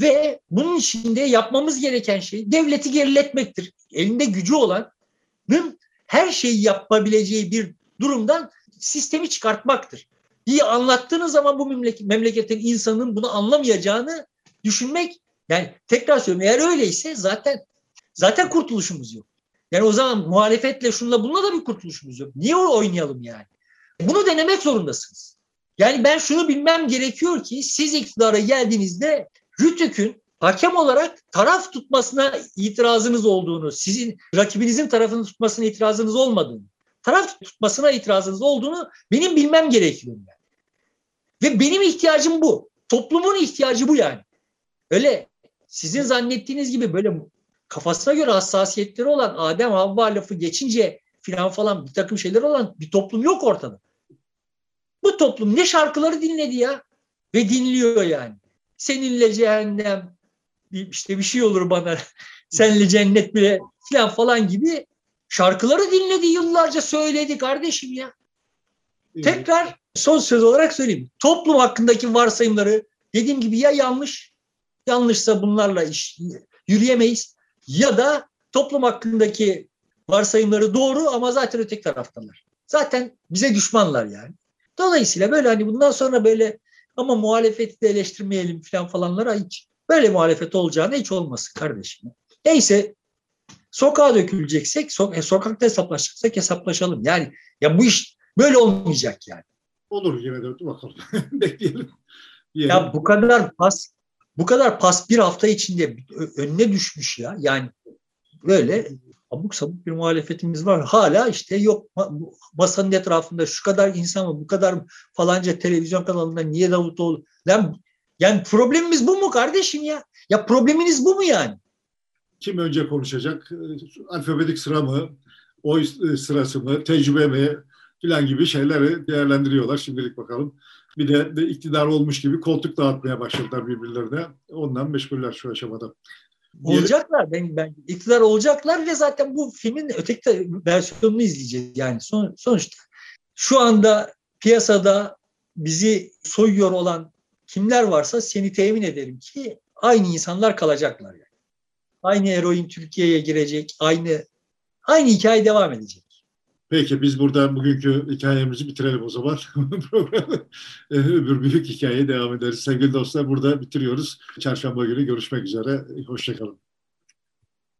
Ve bunun içinde yapmamız gereken şey devleti geriletmektir. Elinde gücü olanın her şeyi yapabileceği bir durumdan sistemi çıkartmaktır. İyi anlattığınız zaman bu memleketin insanın bunu anlamayacağını düşünmek yani tekrar söylüyorum eğer öyleyse zaten zaten kurtuluşumuz yok. Yani o zaman muhalefetle şunla bununla da bir kurtuluşumuz yok. Niye oynayalım yani? Bunu denemek zorundasınız. Yani ben şunu bilmem gerekiyor ki siz iktidara geldiğinizde Rütük'ün hakem olarak taraf tutmasına itirazınız olduğunu, sizin rakibinizin tarafını tutmasına itirazınız olmadığını, taraf tutmasına itirazınız olduğunu benim bilmem gerekiyor. Yani. Ve benim ihtiyacım bu. Toplumun ihtiyacı bu yani. Öyle sizin zannettiğiniz gibi böyle kafasına göre hassasiyetleri olan Adem Havva lafı geçince filan falan bir takım şeyler olan bir toplum yok ortada. Bu toplum ne şarkıları dinledi ya ve dinliyor yani. Seninle cehennem işte bir şey olur bana senle cennet bile filan falan gibi şarkıları dinledi yıllarca söyledi kardeşim ya. Tekrar son söz olarak söyleyeyim. Toplum hakkındaki varsayımları dediğim gibi ya yanlış yanlışsa bunlarla iş yürüyemeyiz ya da toplum hakkındaki varsayımları doğru ama zaten öteki taraftalar. Zaten bize düşmanlar yani. Dolayısıyla böyle hani bundan sonra böyle ama muhalefeti de eleştirmeyelim falan falanlara hiç böyle muhalefet olacağını hiç olmasın kardeşim. Neyse sokağa döküleceksek, so e, sokakta hesaplaşacaksak hesaplaşalım. Yani ya bu iş böyle olmayacak yani. Olur yine de bakalım. Bekleyelim. Diyelim. Ya bu kadar pas bu kadar pas bir hafta içinde önüne düşmüş ya. Yani böyle abuk sabuk bir muhalefetimiz var. Hala işte yok masanın etrafında şu kadar insan var, bu kadar falanca televizyon kanalında niye Davutoğlu? Yani, yani problemimiz bu mu kardeşim ya? Ya probleminiz bu mu yani? Kim önce konuşacak? Alfabetik sıra mı? Oy sırası mı? Tecrübe mi? Filan gibi şeyleri değerlendiriyorlar. Şimdilik bakalım. Bir de, de iktidar olmuş gibi koltuk dağıtmaya başladılar birbirlerine. Ondan meşguller şu aşamada. Olacaklar. Ben, ben iktidar olacaklar ve zaten bu filmin öteki versiyonunu izleyeceğiz. Yani son, sonuçta şu anda piyasada bizi soyuyor olan kimler varsa seni temin ederim ki aynı insanlar kalacaklar yani. Aynı eroin Türkiye'ye girecek, aynı aynı hikaye devam edecek. Peki biz burada bugünkü hikayemizi bitirelim o zaman. Programı öbür büyük hikayeye devam ederiz. Sevgili dostlar burada bitiriyoruz. Çarşamba günü görüşmek üzere. Hoşçakalın.